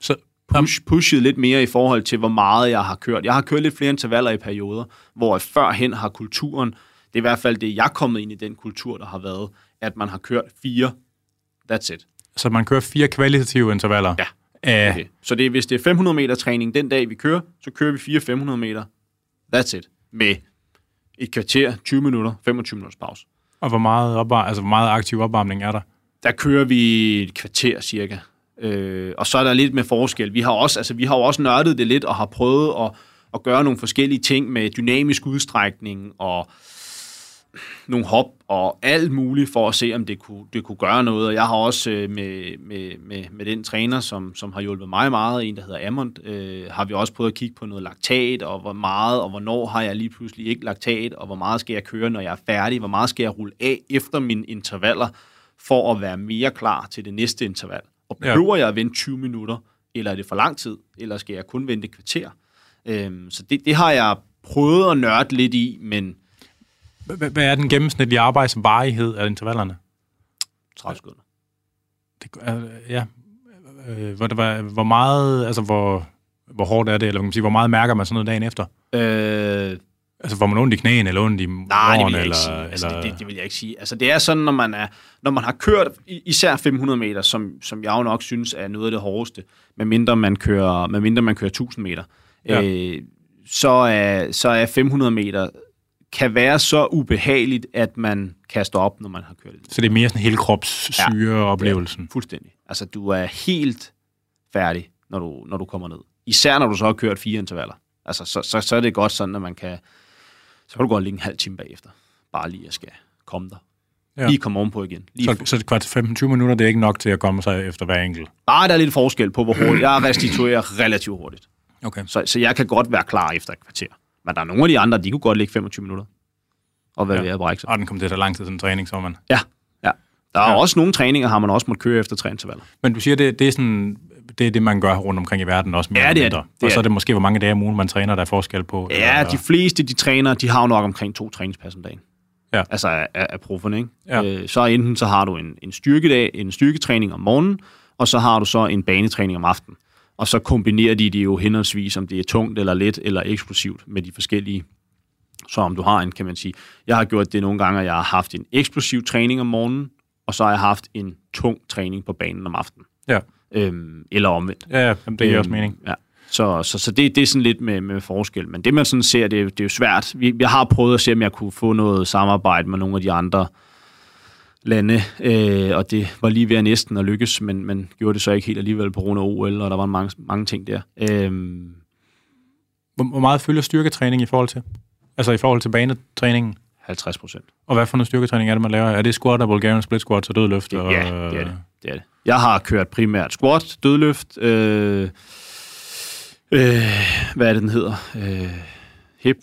så, push, pushet lidt mere i forhold til, hvor meget jeg har kørt. Jeg har kørt lidt flere intervaller i perioder, hvor førhen har kulturen, det er i hvert fald det, jeg er kommet ind i den kultur, der har været, at man har kørt fire. That's it. Så man kører fire kvalitative intervaller? Ja. Okay. Så det er, hvis det er 500 meter træning den dag, vi kører, så kører vi fire 500 meter. That's it. Med et kvarter, 20 minutter, 25 minutters pause. Og hvor meget, opvar- altså, hvor meget aktiv opvarmning er der? Der kører vi et kvarter cirka. Øh, og så er der lidt med forskel. Vi har også, altså, vi har jo også nørdet det lidt og har prøvet at, at gøre nogle forskellige ting med dynamisk udstrækning og nogle hop og alt muligt for at se, om det kunne, det kunne gøre noget. Og jeg har også øh, med, med, med, med den træner, som, som har hjulpet mig meget, en der hedder Amond, øh, har vi også prøvet at kigge på noget laktat, og hvor meget og hvornår har jeg lige pludselig ikke laktat, og hvor meget skal jeg køre, når jeg er færdig, hvor meget skal jeg rulle af efter mine intervaller, for at være mere klar til det næste interval. Og behøver ja. jeg at vente 20 minutter, eller er det for lang tid, eller skal jeg kun vente et kvarter? Øhm, så det, det har jeg prøvet at nørde lidt i, men hvad er den gennemsnitlige arbejdsvarighed af intervallerne? 30 sekunder. Det, ja. Øh, hvor, hvor meget, altså hvor, hvor hårdt er det, eller kan man sige, hvor meget mærker man sådan noget dagen efter? Øh, altså får man ondt i knæene, eller ondt i Nej, det vil jeg eller, ikke sige. Altså, eller... det, det, det vil jeg ikke sige. Altså det er sådan, når man, er, når man har kørt især 500 meter, som, som jeg jo nok synes er noget af det hårdeste, medmindre man kører, medmindre man kører 1000 meter, ja. øh, så, er, så er 500 meter kan være så ubehageligt, at man kaster op, når man har kørt det. Så det er mere sådan hele kropssyreoplevelsen? Ja, fuldstændig. Altså, du er helt færdig, når du, når du kommer ned. Især når du så har kørt fire intervaller. Altså, så, så, så er det godt sådan, at man kan... Så kan du godt ligge en halv time bagefter. Bare lige at skal komme der. Ja. Lige komme ovenpå igen. Lige så, så kvart 15-20 minutter, det er ikke nok til at komme sig efter hver enkelt? Nej, der er lidt forskel på, hvor hurtigt. Jeg restituerer relativt hurtigt. Okay. Så, så jeg kan godt være klar efter et kvarter. Men der er nogle af de andre, de kunne godt ligge 25 minutter. Og være ja. ved at brække sig. Og den kommer til at tage lang tid, sådan en træning, så man. Ja, ja. Der er ja. også nogle træninger, har man også måttet køre efter tre intervaller. Men du siger, det, det er sådan det er det, man gør rundt omkring i verden også. Mere ja, det er det. det. Og så er det måske, hvor mange dage om ugen man træner, der er forskel på. Ja, eller, de fleste, de træner, de har nok omkring to træningspas om dagen. Ja. Altså af, af profferne, ikke? Ja. Øh, så enten så har du en, en styrkedag, en styrketræning om morgenen, og så har du så en banetræning om aftenen. Og så kombinerer de det jo henholdsvis, om det er tungt eller let eller eksplosivt med de forskellige. Så om du har en, kan man sige, jeg har gjort det nogle gange, at jeg har haft en eksplosiv træning om morgenen, og så har jeg haft en tung træning på banen om aftenen. Ja. Øhm, eller omvendt. Ja, ja det giver øhm, også mening. Ja. Så, så, så det, det er sådan lidt med, med forskel. Men det man sådan ser, det, er, det er jo svært. Vi, jeg har prøvet at se, om jeg kunne få noget samarbejde med nogle af de andre lande, øh, og det var lige ved at næsten at lykkes, men man gjorde det så ikke helt alligevel på grund af OL, og der var mange, mange ting der. Øhm. Hvor, meget følger styrketræning i forhold til? Altså i forhold til banetræningen? 50 procent. Og hvad for noget styrketræning er det, man laver? Er det squat og Bulgarian split squat og dødløft? Det, og, ja, det er det. det er det. Jeg har kørt primært squat, dødløft, øh, øh, hvad er det, den hedder? Øh, hip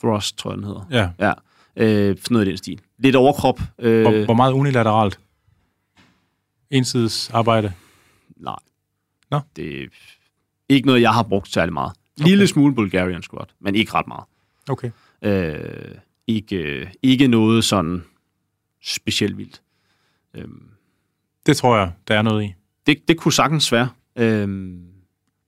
thrust, tror jeg, den hedder. Ja. ja. Øh, noget i den stil. Lidt overkrop. Øh, hvor, hvor meget unilateralt? Ensides arbejde? Nej. Nå? Det er ikke noget, jeg har brugt særlig meget. Okay. Lille smule Bulgarian squat, men ikke ret meget. Okay. Øh, ikke, ikke noget sådan specielt vildt. Øh, det tror jeg, der er noget i. Det, det kunne sagtens være. Øhm,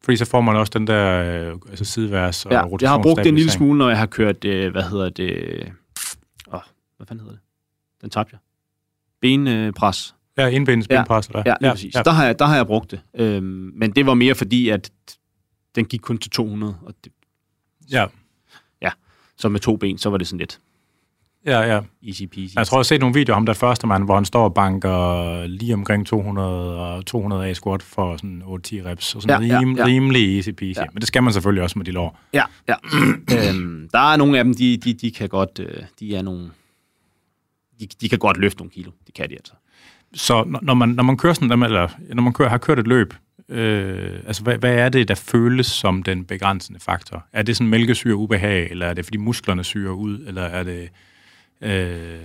fordi så får man også den der øh, altså sideværs og ja, jeg har brugt det en lille smule, når jeg har kørt, øh, hvad hedder det, hvad fanden hedder det? Den tabte jeg. Benpres. Ja, indbindens ja, benpres. Eller? Ja, lige ja, præcis. Ja. Der, har jeg, der har jeg brugt det. Øhm, men det var mere fordi, at den gik kun til 200. Og det, ja. Ja, så med to ben, så var det sådan lidt. Ja, ja. Easy peasy. Jeg tror, jeg har set nogle videoer ham der første mand, hvor han står og banker lige omkring 200 og 200 A squat for sådan 8-10 reps. Og sådan ja, rim, ja, ja. rimelig easy peasy. Ja. Men det skal man selvfølgelig også med de lår. Ja, ja. øhm, der er nogle af dem, de, de, de kan godt, øh, de er nogle, de, de kan godt løfte nogle kilo. Det kan de altså. Så når man, når man kører sådan, eller når man kører, har kørt et løb, øh, altså hvad, hvad er det, der føles som den begrænsende faktor? Er det sådan mælkesyre ubehag, eller er det fordi musklerne syrer ud, eller er det Øh,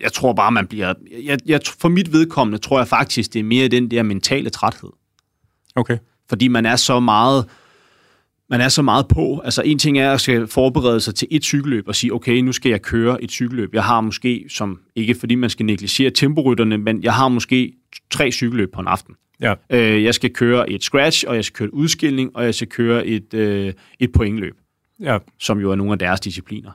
jeg tror bare, man bliver... Jeg, jeg, for mit vedkommende tror jeg faktisk, det er mere den der mentale træthed. Okay. Fordi man er så meget man er så meget på. Altså en ting er at skal forberede sig til et cykelløb og sige, okay, nu skal jeg køre et cykelløb. Jeg har måske, som ikke fordi man skal negligere temporytterne, men jeg har måske tre cykelløb på en aften. Ja. Øh, jeg skal køre et scratch, og jeg skal køre et udskilling, og jeg skal køre et, øh, et pointløb, ja. som jo er nogle af deres discipliner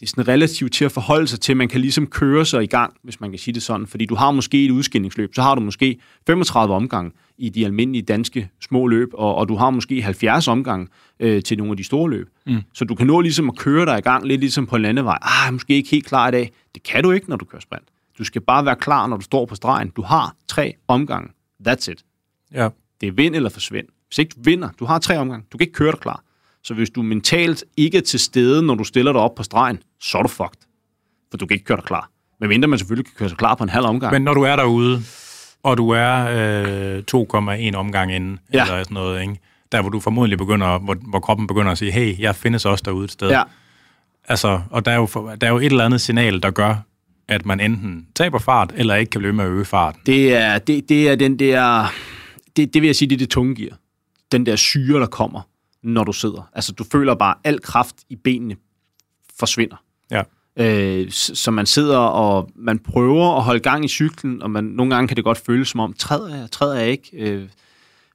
det er sådan relativt til at forholde sig til. Man kan ligesom køre sig i gang, hvis man kan sige det sådan. Fordi du har måske et udskillingsløb, så har du måske 35 omgang i de almindelige danske små løb, og, og du har måske 70 omgang øh, til nogle af de store løb. Mm. Så du kan nå ligesom at køre dig i gang, lidt ligesom på en landevej. Ah, måske ikke helt klar i dag. Det kan du ikke, når du kører sprint. Du skal bare være klar, når du står på stregen. Du har tre omgange. That's it. Ja. Det er vind eller forsvind. Hvis ikke du vinder, du har tre omgange. Du kan ikke køre dig klar. Så hvis du mentalt ikke er til stede, når du stiller dig op på stregen, så er du fucked. For du kan ikke køre dig klar. Men mindre man selvfølgelig kan køre sig klar på en halv omgang. Men når du er derude, og du er øh, 2,1 omgang inden, ja. eller sådan noget, ikke? der hvor du formodentlig begynder, hvor, hvor kroppen begynder at sige, hey, jeg findes også derude et sted. Ja. Altså, og der er, jo, der er jo et eller andet signal, der gør, at man enten taber fart, eller ikke kan blive med at øge farten. Det er, det, det er den der, det, det vil jeg sige, det er det tunge gear. Den der syre, der kommer når du sidder. Altså, du føler bare, at al kraft i benene forsvinder. Ja. Øh, så man sidder og man prøver at holde gang i cyklen, og man, nogle gange kan det godt føles som om, træder jeg, træder jeg ikke? Øh,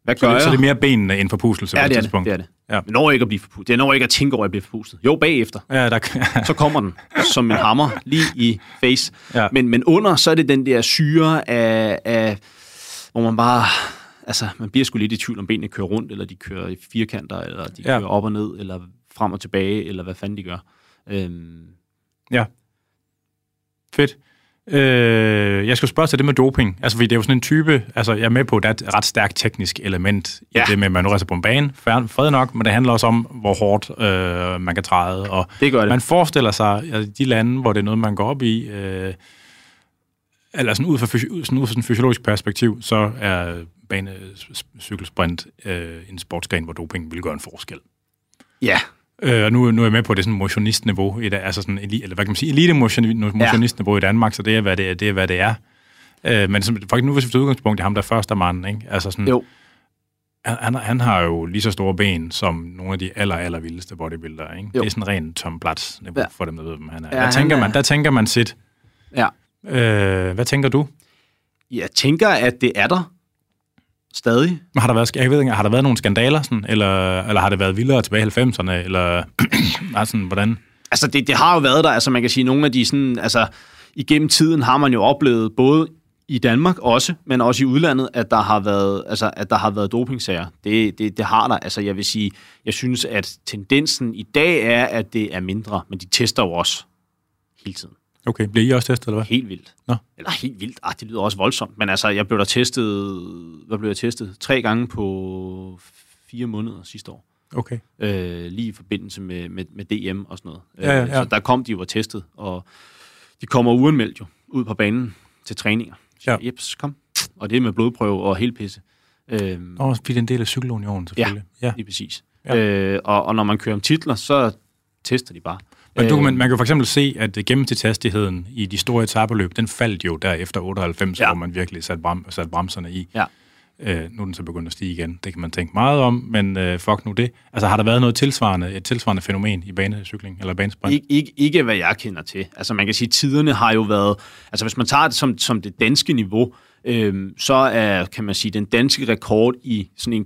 hvad så gør det, jeg? Så det er mere benene end forpustelse ja, på et tidspunkt? det er det. Ja. Men når ikke at blive forpustet. Det er når ikke at tænke over at blive forpustet. Jo, bagefter. Ja, der... så kommer den som en hammer lige i face. Ja. Men, men under, så er det den der syre af, af hvor man bare altså, man bliver sgu lidt i tvivl, om benene kører rundt, eller de kører i firkanter, eller de ja. kører op og ned, eller frem og tilbage, eller hvad fanden de gør. Øhm. Ja. Fedt. Øh, jeg skal spørge til det med doping. Altså, fordi det er jo sådan en type, altså jeg er med på, at der er et ret stærkt teknisk element ja. i det med, at man nu rejser på en bane. Fred nok, men det handler også om, hvor hårdt øh, man kan træde. Og det gør det. Man forestiller sig, at de lande, hvor det er noget, man går op i, øh, eller sådan ud fra, sådan ud fra sådan fysiologisk perspektiv, så er banecykelsprint øh, en sportsgren, hvor doping vil gøre en forskel. Ja, Øh, og nu, nu er jeg med på det sådan motionistniveau, i det, altså sådan, eller hvad kan man sige, elite motionistniveau ja. i Danmark, så det er, hvad det er. Det er, hvad det er. Øh, men som, faktisk nu, hvis vi tager udgangspunkt i ham, der første mand, ikke? Altså sådan, jo. Han, han, han, har jo lige så store ben som nogle af de aller, aller vildeste bodybuildere. Ikke? Det er sådan rent Tom Platz niveau ja. for dem, der ved, hvem han er. Ja, der, tænker er... man, der tænker man sit. Ja. Øh, hvad tænker du? Jeg tænker, at det er der. Stadig. Har der været, jeg ved ikke, har der været nogle skandaler, sådan, eller, eller har det været vildere tilbage i 90'erne, eller altså, hvordan? Altså, det, det har jo været der, altså man kan sige, nogle af de sådan, altså, igennem tiden har man jo oplevet, både i Danmark også, men også i udlandet, at der har været, altså, at der har været dopingsager. Det, det, det har der. Altså, jeg vil sige, jeg synes, at tendensen i dag er, at det er mindre, men de tester jo også hele tiden. Okay, bliver I også testet, eller hvad? Helt vildt. Nå. Eller helt vildt. Ah, det lyder også voldsomt. Men altså, jeg blev der testet, hvad blev jeg testet? Tre gange på fire måneder sidste år. Okay. Øh, lige i forbindelse med, med, med DM og sådan noget. Ja, ja, ja. Så der kom de jo og testet, og de kommer uanmeldt jo ud på banen til træninger. Så, ja. Jeps, kom. Og det er med blodprøve og helt pisse. Øhm, og er en del af cykelunionen, selvfølgelig. Ja, ja. lige præcis. Ja. Øh, og, og når man kører om titler, så tester de bare. Men du, man, man kan for eksempel se, at gennemsnitshastigheden i de store etabeløb, den faldt jo der efter 98, ja. hvor man virkelig satte, bram, satte bremserne i. Ja. Øh, nu er den så begyndt at stige igen. Det kan man tænke meget om, men øh, fuck nu det. Altså har der været noget tilsvarende, et tilsvarende fænomen i banecykling eller banesprint? Ik- ikke, ikke hvad jeg kender til. Altså man kan sige, at tiderne har jo været... Altså hvis man tager det som, som det danske niveau, øh, så er, kan man sige, den danske rekord i sådan en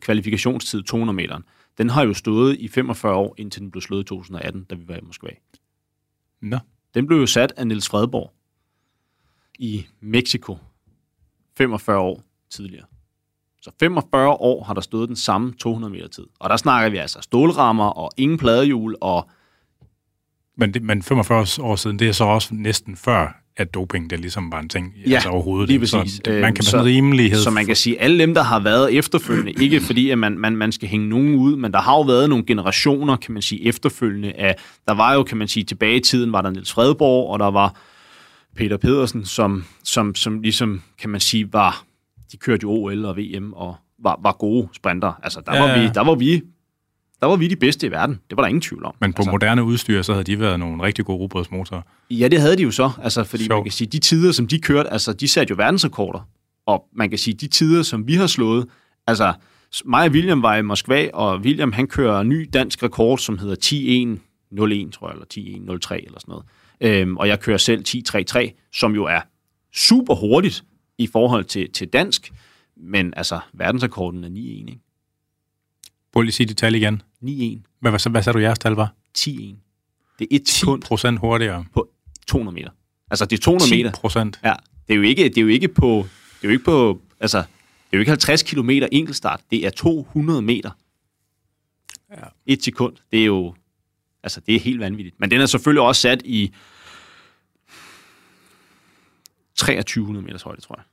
kvalifikationstid 200 meter den har jo stået i 45 år, indtil den blev slået i 2018, da vi var i Moskva. Nå. Den blev jo sat af Niels Fredborg i Mexico 45 år tidligere. Så 45 år har der stået den samme 200 meter tid. Og der snakker vi altså stålrammer og ingen pladehjul og... Men, det, men 45 år siden, det er så også næsten før at doping det ligesom var en ting ja, altså overhovedet. lige præcis. Så det, man kan så, rimelighed... Så man kan sige, alle dem, der har været efterfølgende, ikke fordi, at man, man, man skal hænge nogen ud, men der har jo været nogle generationer, kan man sige, efterfølgende af... Der var jo, kan man sige, tilbage i tiden, var der Niels Fredborg, og der var Peter Pedersen, som, som, som ligesom, kan man sige, var... De kørte jo OL og VM og var, var gode sprinter. Altså, der, ja, var vi, der var vi der var vi de bedste i verden. Det var der ingen tvivl om. Men på altså, moderne udstyr, så havde de været nogle rigtig gode rugbrødsmotorer. Ja, det havde de jo så. Altså, fordi Sjov. man kan sige, de tider, som de kørte, altså, de satte jo verdensrekorder. Og man kan sige, de tider, som vi har slået, altså, mig og William var i Moskva, og William, han kører ny dansk rekord, som hedder 10.1.01, tror jeg, eller 10.1.03 eller sådan noget. Øhm, og jeg kører selv 10.33, som jo er super hurtigt i forhold til, til dansk, men altså, verdensrekorden er 9.1, ikke? Prøv lige at sige det tal igen. 9-1. Hvad, hvad, hvad sagde du, jeres tal var? 10-1. Det er et 10 procent hurtigere. På 200 meter. Altså, det er 200 10 meter. procent? Ja. Det er jo ikke, det er jo ikke på... Det er jo ikke på... Altså, det er jo ikke 50 km enkeltstart. Det er 200 meter. Ja. Et sekund. Det er jo... Altså, det er helt vanvittigt. Men den er selvfølgelig også sat i 2300 meters højde, tror jeg.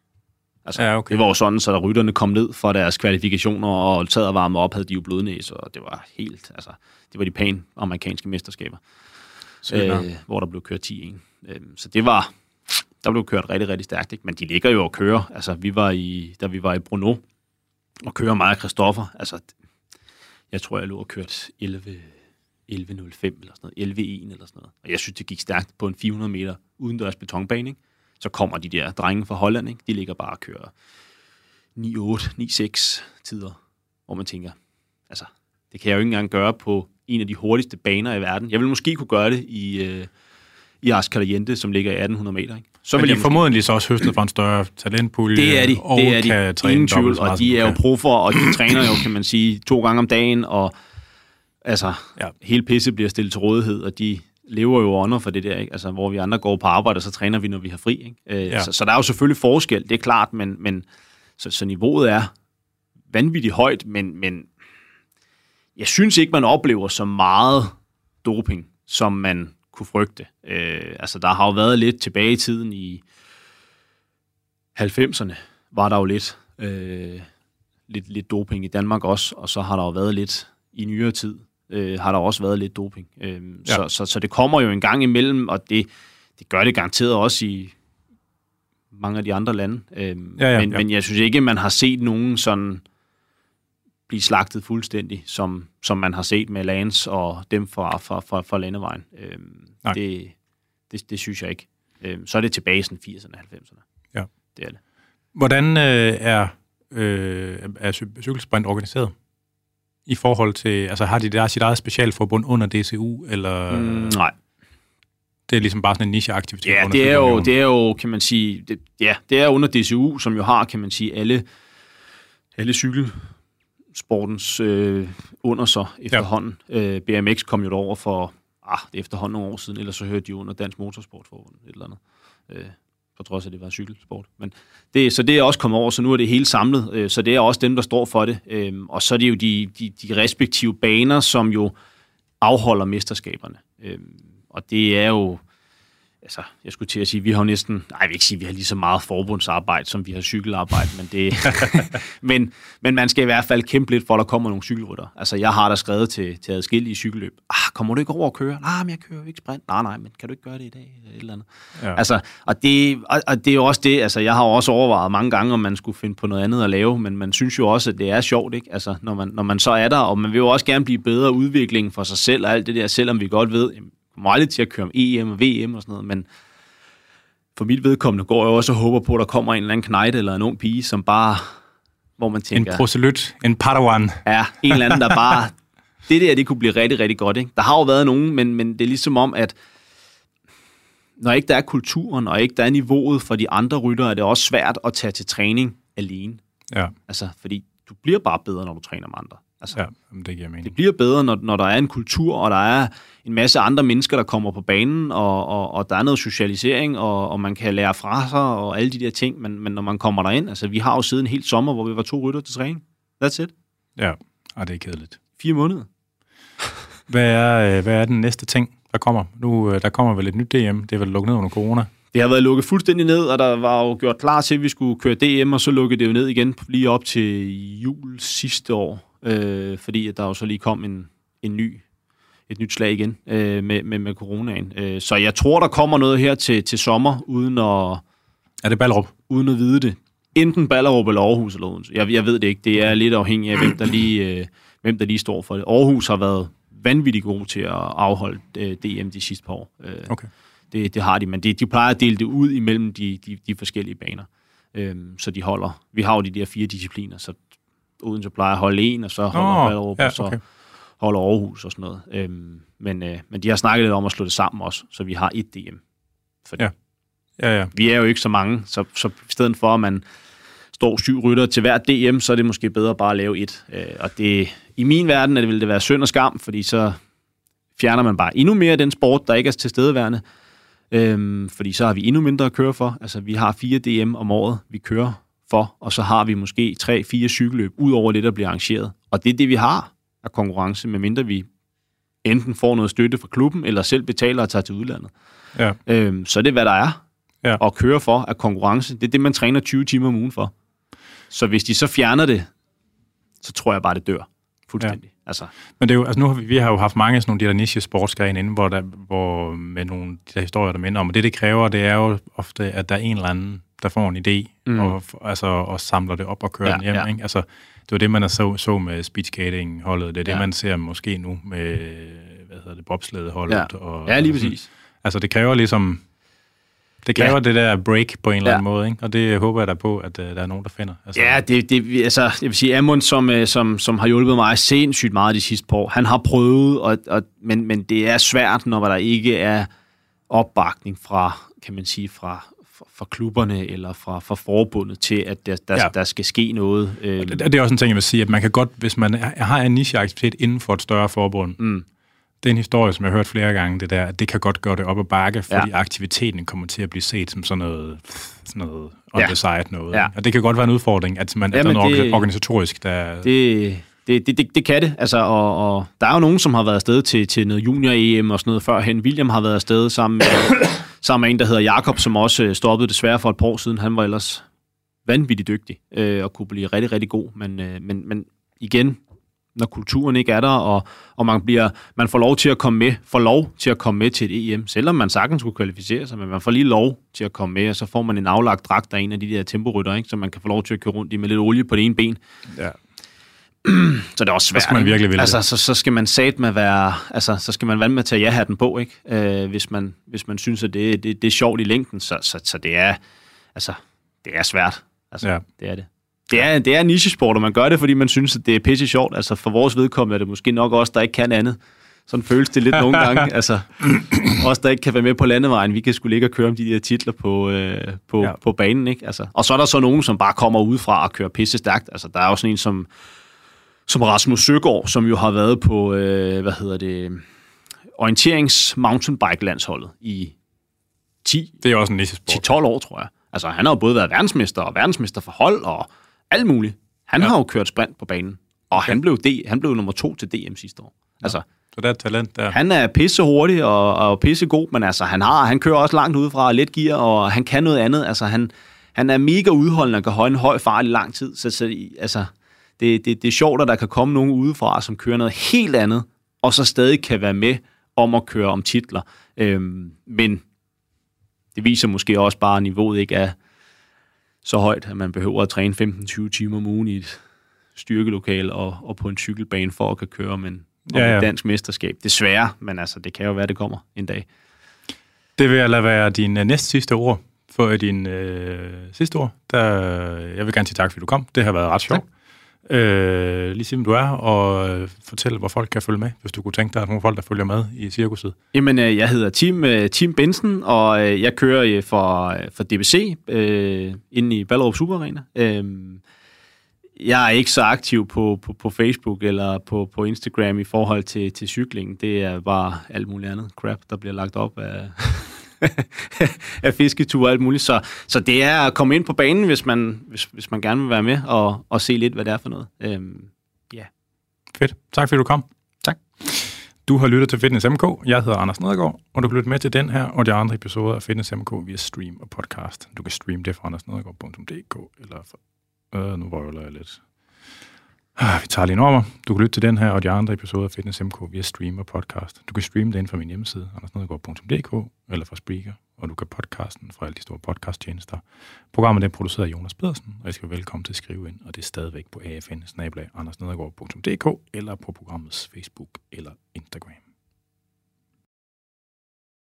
Altså, ja, okay. Det var jo sådan, så da rytterne kom ned fra deres kvalifikationer og sad og varme op, havde de jo blodnæs, og det var helt, altså, det var de pæne amerikanske mesterskaber, øh, hvor der blev kørt 10-1. Øh, så det var, der blev kørt rigtig, rigtig stærkt, ikke? men de ligger jo og kører. Altså, vi var i, da vi var i Bruno og kører meget Christoffer, altså, jeg tror, jeg lå og kørt 11, 11.05 eller sådan noget, 11.1 eller sådan noget. Og jeg synes, det gik stærkt på en 400 meter udendørs betonbane, ikke? Så kommer de der drenge fra Holland, ikke? de ligger bare og kører 9-8, 9-6 tider, hvor man tænker, altså, det kan jeg jo ikke engang gøre på en af de hurtigste baner i verden. Jeg vil måske kunne gøre det i, øh, i Ars Caliente, som ligger i 1800 meter. Ikke? Så vil de måske... formodentlig så også høstet fra en større talentpulje. Det er de, og det er de. ingen tvivl, og de er jo proffer, og de træner jo, kan man sige, to gange om dagen, og altså, ja. hele pisse bliver stillet til rådighed, og de lever jo under for det der, ikke? Altså, hvor vi andre går på arbejde, så træner vi, når vi har fri. Ikke? Øh, ja. så, så der er jo selvfølgelig forskel, det er klart, men, men så, så niveauet er vanvittigt højt, men, men jeg synes ikke, man oplever så meget doping, som man kunne frygte. Øh, altså, der har jo været lidt tilbage i tiden i 90'erne, var der jo lidt, øh, lidt, lidt doping i Danmark også, og så har der jo været lidt i nyere tid, øh, har der også været lidt doping. Øh, ja. så, så, så det kommer jo en gang imellem, og det, det gør det garanteret også i mange af de andre lande. Øh, ja, ja, men, ja. men jeg synes ikke, man har set nogen sådan blive slagtet fuldstændig, som, som man har set med Lance og dem fra, fra, fra, fra landevejen. Øh, det, det, det synes jeg ikke. Øh, så er det tilbage i 80'erne og 90'erne. Ja. Det er det. Hvordan øh, er, øh, er cykelsprint organiseret? I forhold til, altså har de der sit eget specialforbund under DCU, eller? Mm, nej. Det er ligesom bare sådan en nicheaktivitet? Ja, det er, jo, det er jo, kan man sige, det, ja, det er under DCU, som jo har, kan man sige, alle, alle cykelsportens øh, under sig efterhånden. Ja. Øh, BMX kom jo over for ah, det er efterhånden nogle år siden, ellers så hørte de under Dansk Motorsportforbund et eller andet. Øh, på trods af, at det var cykelsport. Men det, så det er også kommet over, så nu er det hele samlet. Øh, så det er også dem, der står for det. Øh, og så er det jo de, de, de respektive baner, som jo afholder mesterskaberne. Øh, og det er jo altså, jeg skulle til at sige, vi har næsten, nej, jeg vil ikke sige, vi har lige så meget forbundsarbejde, som vi har cykelarbejde, men det, men, men man skal i hvert fald kæmpe lidt for, at der kommer nogle cykelrytter. Altså, jeg har da skrevet til, til adskillige cykelløb, ah, kommer du ikke over at køre? Nej, men jeg kører jo ikke sprint. Nej, nej, men kan du ikke gøre det i dag? Et eller andet. Ja. Altså, og det, og, og det er jo også det, altså, jeg har også overvejet mange gange, om man skulle finde på noget andet at lave, men man synes jo også, at det er sjovt, ikke? Altså, når man, når man så er der, og man vil jo også gerne blive bedre udvikling for sig selv og alt det der, selvom vi godt ved, kommer aldrig til at køre om EM og VM og sådan noget, men for mit vedkommende går jeg også og håber på, at der kommer en eller anden knejt eller en ung pige, som bare, hvor man tænker... En proselyt, en padawan. Ja, en eller anden, der bare... Det der, det kunne blive rigtig, rigtig godt. Ikke? Der har jo været nogen, men, men det er ligesom om, at når ikke der er kulturen, og ikke der er niveauet for de andre rytter, er det også svært at tage til træning alene. Ja. Altså, fordi du bliver bare bedre, når du træner med andre. Altså, ja, det giver mening. Det bliver bedre, når, når der er en kultur, og der er en masse andre mennesker, der kommer på banen, og, og, og der er noget socialisering, og, og man kan lære fra sig, og alle de der ting, men, men når man kommer derind, altså vi har jo siden en hel sommer, hvor vi var to rytter til træning. That's it. Ja, og det er kedeligt. Fire måneder. hvad, er, øh, hvad er den næste ting, der kommer? Nu, øh, der kommer vel et nyt DM, det er vel lukket ned under corona. Det har været lukket fuldstændig ned, og der var jo gjort klar til, at vi skulle køre DM, og så lukkede det jo ned igen lige op til jul sidste år øh, fordi at der jo så lige kom en, en ny, et nyt slag igen øh, med, med, med coronaen. Øh, så jeg tror, der kommer noget her til, til sommer, uden at... Er det Ballerup? Uden at vide det. Enten Ballerup eller Aarhus eller Odense. Jeg, jeg ved det ikke. Det er lidt afhængigt af, hvem der lige, øh, hvem der lige står for det. Aarhus har været vanvittigt god til at afholde øh, DM de sidste par år. Øh, okay. Det, det har de, men de, de plejer at dele det ud imellem de, de, de forskellige baner. Øh, så de holder... Vi har jo de der fire discipliner, så Odense plejer at holde en, og så holder oh, Ballerup, ja, og så okay. holder Aarhus og sådan noget. Øhm, men, øh, men de har snakket lidt om at slå det sammen også, så vi har et DM. Fordi ja. Ja, ja. Vi er jo ikke så mange, så, så i stedet for, at man står syv rytter til hver DM, så er det måske bedre bare at lave et. Øh, og det, i min verden er det, vil det være synd og skam, fordi så fjerner man bare endnu mere af den sport, der ikke er til stedeværende. Øhm, fordi så har vi endnu mindre at køre for. Altså, vi har fire DM om året, vi kører for, og så har vi måske tre-fire cykelløb ud over det, der bliver arrangeret. Og det er det, vi har af konkurrence, medmindre vi enten får noget støtte fra klubben, eller selv betaler og tager til udlandet. Ja. Øhm, så er det, hvad der er ja. at køre for af konkurrence. Det er det, man træner 20 timer om ugen for. Så hvis de så fjerner det, så tror jeg bare, det dør fuldstændig. Ja. Altså. Men det er jo, altså nu har vi, vi har jo haft mange af sådan nogle de der niche sportsgrene inde, hvor, der, hvor med nogle de der historier, der minder om, og det, det kræver, det er jo ofte, at der er en eller anden der får en idé, mm. og, altså, og samler det op og kører ja, den hjem. Ja. Ikke? Altså, det var det, man så, så med speedskating-holdet. Det er det, ja. man ser måske nu med hvad hedder det, bobsledeholdet. Ja, og, ja lige præcis. Altså, det kræver ligesom... Det kræver ja. det der break på en eller anden måde, ikke? og det håber jeg da på, at uh, der er nogen, der finder. Altså. Ja, det, det, altså, jeg vil sige, Amund, som, øh, som, som har hjulpet mig sindssygt meget de sidste par år, han har prøvet, og, og, men, men det er svært, når der ikke er opbakning fra, kan man sige, fra, fra klubberne eller fra, fra forbundet til, at der, der, ja. der skal ske noget. Øh. Det, det er også en ting, jeg vil sige, at man kan godt, hvis man har en nicheaktivitet inden for et større forbund, mm. det er en historie, som jeg har hørt flere gange, det der, at det kan godt gøre det op ad bakke, fordi ja. aktiviteten kommer til at blive set som sådan noget, sådan noget on ja. the side noget. Ja. Og det kan godt være en udfordring, at, man, der er noget det, organisatorisk, der... Det, det, det, det, det, det kan det, altså, og, og der er jo nogen, som har været afsted til, til noget junior-EM og sådan noget førhen. William har været afsted sammen med, sammen med en, der hedder Jakob, som også øh, stoppede desværre for et par år siden. Han var ellers vanvittigt dygtig øh, og kunne blive rigtig, rigtig god. Men, øh, men, men igen, når kulturen ikke er der, og, og man, bliver, man får lov til at komme med, får lov til at komme med til et EM, selvom man sagtens skulle kvalificere sig, men man får lige lov til at komme med, og så får man en aflagt dragt af en af de der temporytter, ikke, så man kan få lov til at køre rundt i med lidt olie på det ene ben. Ja. så det er også svært. Så skal man virkelig ville altså, så, så skal man sat med være, altså, så skal man vande med at tage ja-hatten på, ikke? Øh, hvis, man, hvis man synes, at det, det, det er sjovt i længden, så, så, så det er, altså, det er svært. Altså, ja. det er det. Det er, det er nichesport, og man gør det, fordi man synes, at det er pisse sjovt. Altså for vores vedkommende er det måske nok også, der ikke kan andet. Sådan føles det lidt nogle gange. Altså, os, der ikke kan være med på landevejen, vi kan skulle ligge og køre om de der titler på, øh, på, ja. på banen. Ikke? Altså, og så er der så nogen, som bare kommer udefra og kører pisse stærkt. Altså, der er også sådan en som, som Rasmus Søgaard, som jo har været på, øh, hvad hedder det, orienterings mountainbike landsholdet i 10, det er også en 10-12 år, tror jeg. Altså, han har jo både været verdensmester og verdensmester for hold og alt muligt. Han ja. har jo kørt sprint på banen, og okay. han, blev D, han blev nummer to til DM sidste år. Ja. Altså, så det er talent der. Han er pisse hurtig og, og pisse god, men altså, han, har, han kører også langt udefra og let gear, og han kan noget andet. Altså, han, han er mega udholdende og kan holde en høj fart i lang tid. Så, så altså, det, det, det er sjovt, at der kan komme nogen udefra, som kører noget helt andet, og så stadig kan være med om at køre om titler. Øhm, men det viser måske også bare, at niveauet ikke er så højt, at man behøver at træne 15-20 timer om ugen i et styrkelokal og, og på en cykelbane for at kan køre om, en, om ja, ja. et dansk mesterskab. Desværre, men altså, det kan jo være, det kommer en dag. Det vil jeg lade være din uh, næste sidste ord for din uh, sidste ord. Der, jeg vil gerne sige tak, fordi du kom. Det har været ret sjovt. Tak. Øh, lige sige, du er, og øh, fortælle, hvor folk kan følge med, hvis du kunne tænke dig, at nogle folk, der følger med i cirkuset. Jamen, øh, jeg hedder Tim, øh, Tim Bensen, og øh, jeg kører øh, for, for DBC øh, inde i Ballerup Super Arena. Øh, jeg er ikke så aktiv på, på, på Facebook eller på, på Instagram i forhold til, til cykling. Det er bare alt muligt andet crap, der bliver lagt op af, af fisketure og alt muligt. Så, så det er at komme ind på banen, hvis man, hvis, hvis man gerne vil være med og, og se lidt, hvad det er for noget. Øhm, yeah. Fedt. Tak fordi du kom. Tak. Du har lyttet til Fitness MK. Jeg hedder Anders Nedergaard, og du kan lytte med til den her og de andre episoder af Fitness MK via stream og podcast. Du kan streame det fra andersnedergaard.dk eller fra... Øh, nu røvler jeg lidt. Ah, vi tager lige over. Du kan lytte til den her og de andre episoder af Fitness MK via stream og podcast. Du kan streame den fra min hjemmeside, andersnedgaard.dk eller fra Spreaker, og du kan podcasten fra alle de store podcasttjenester. Programmet er produceret af Jonas Pedersen, og jeg skal være velkommen til at skrive ind, og det er stadigvæk på afn eller på programmets Facebook eller Instagram.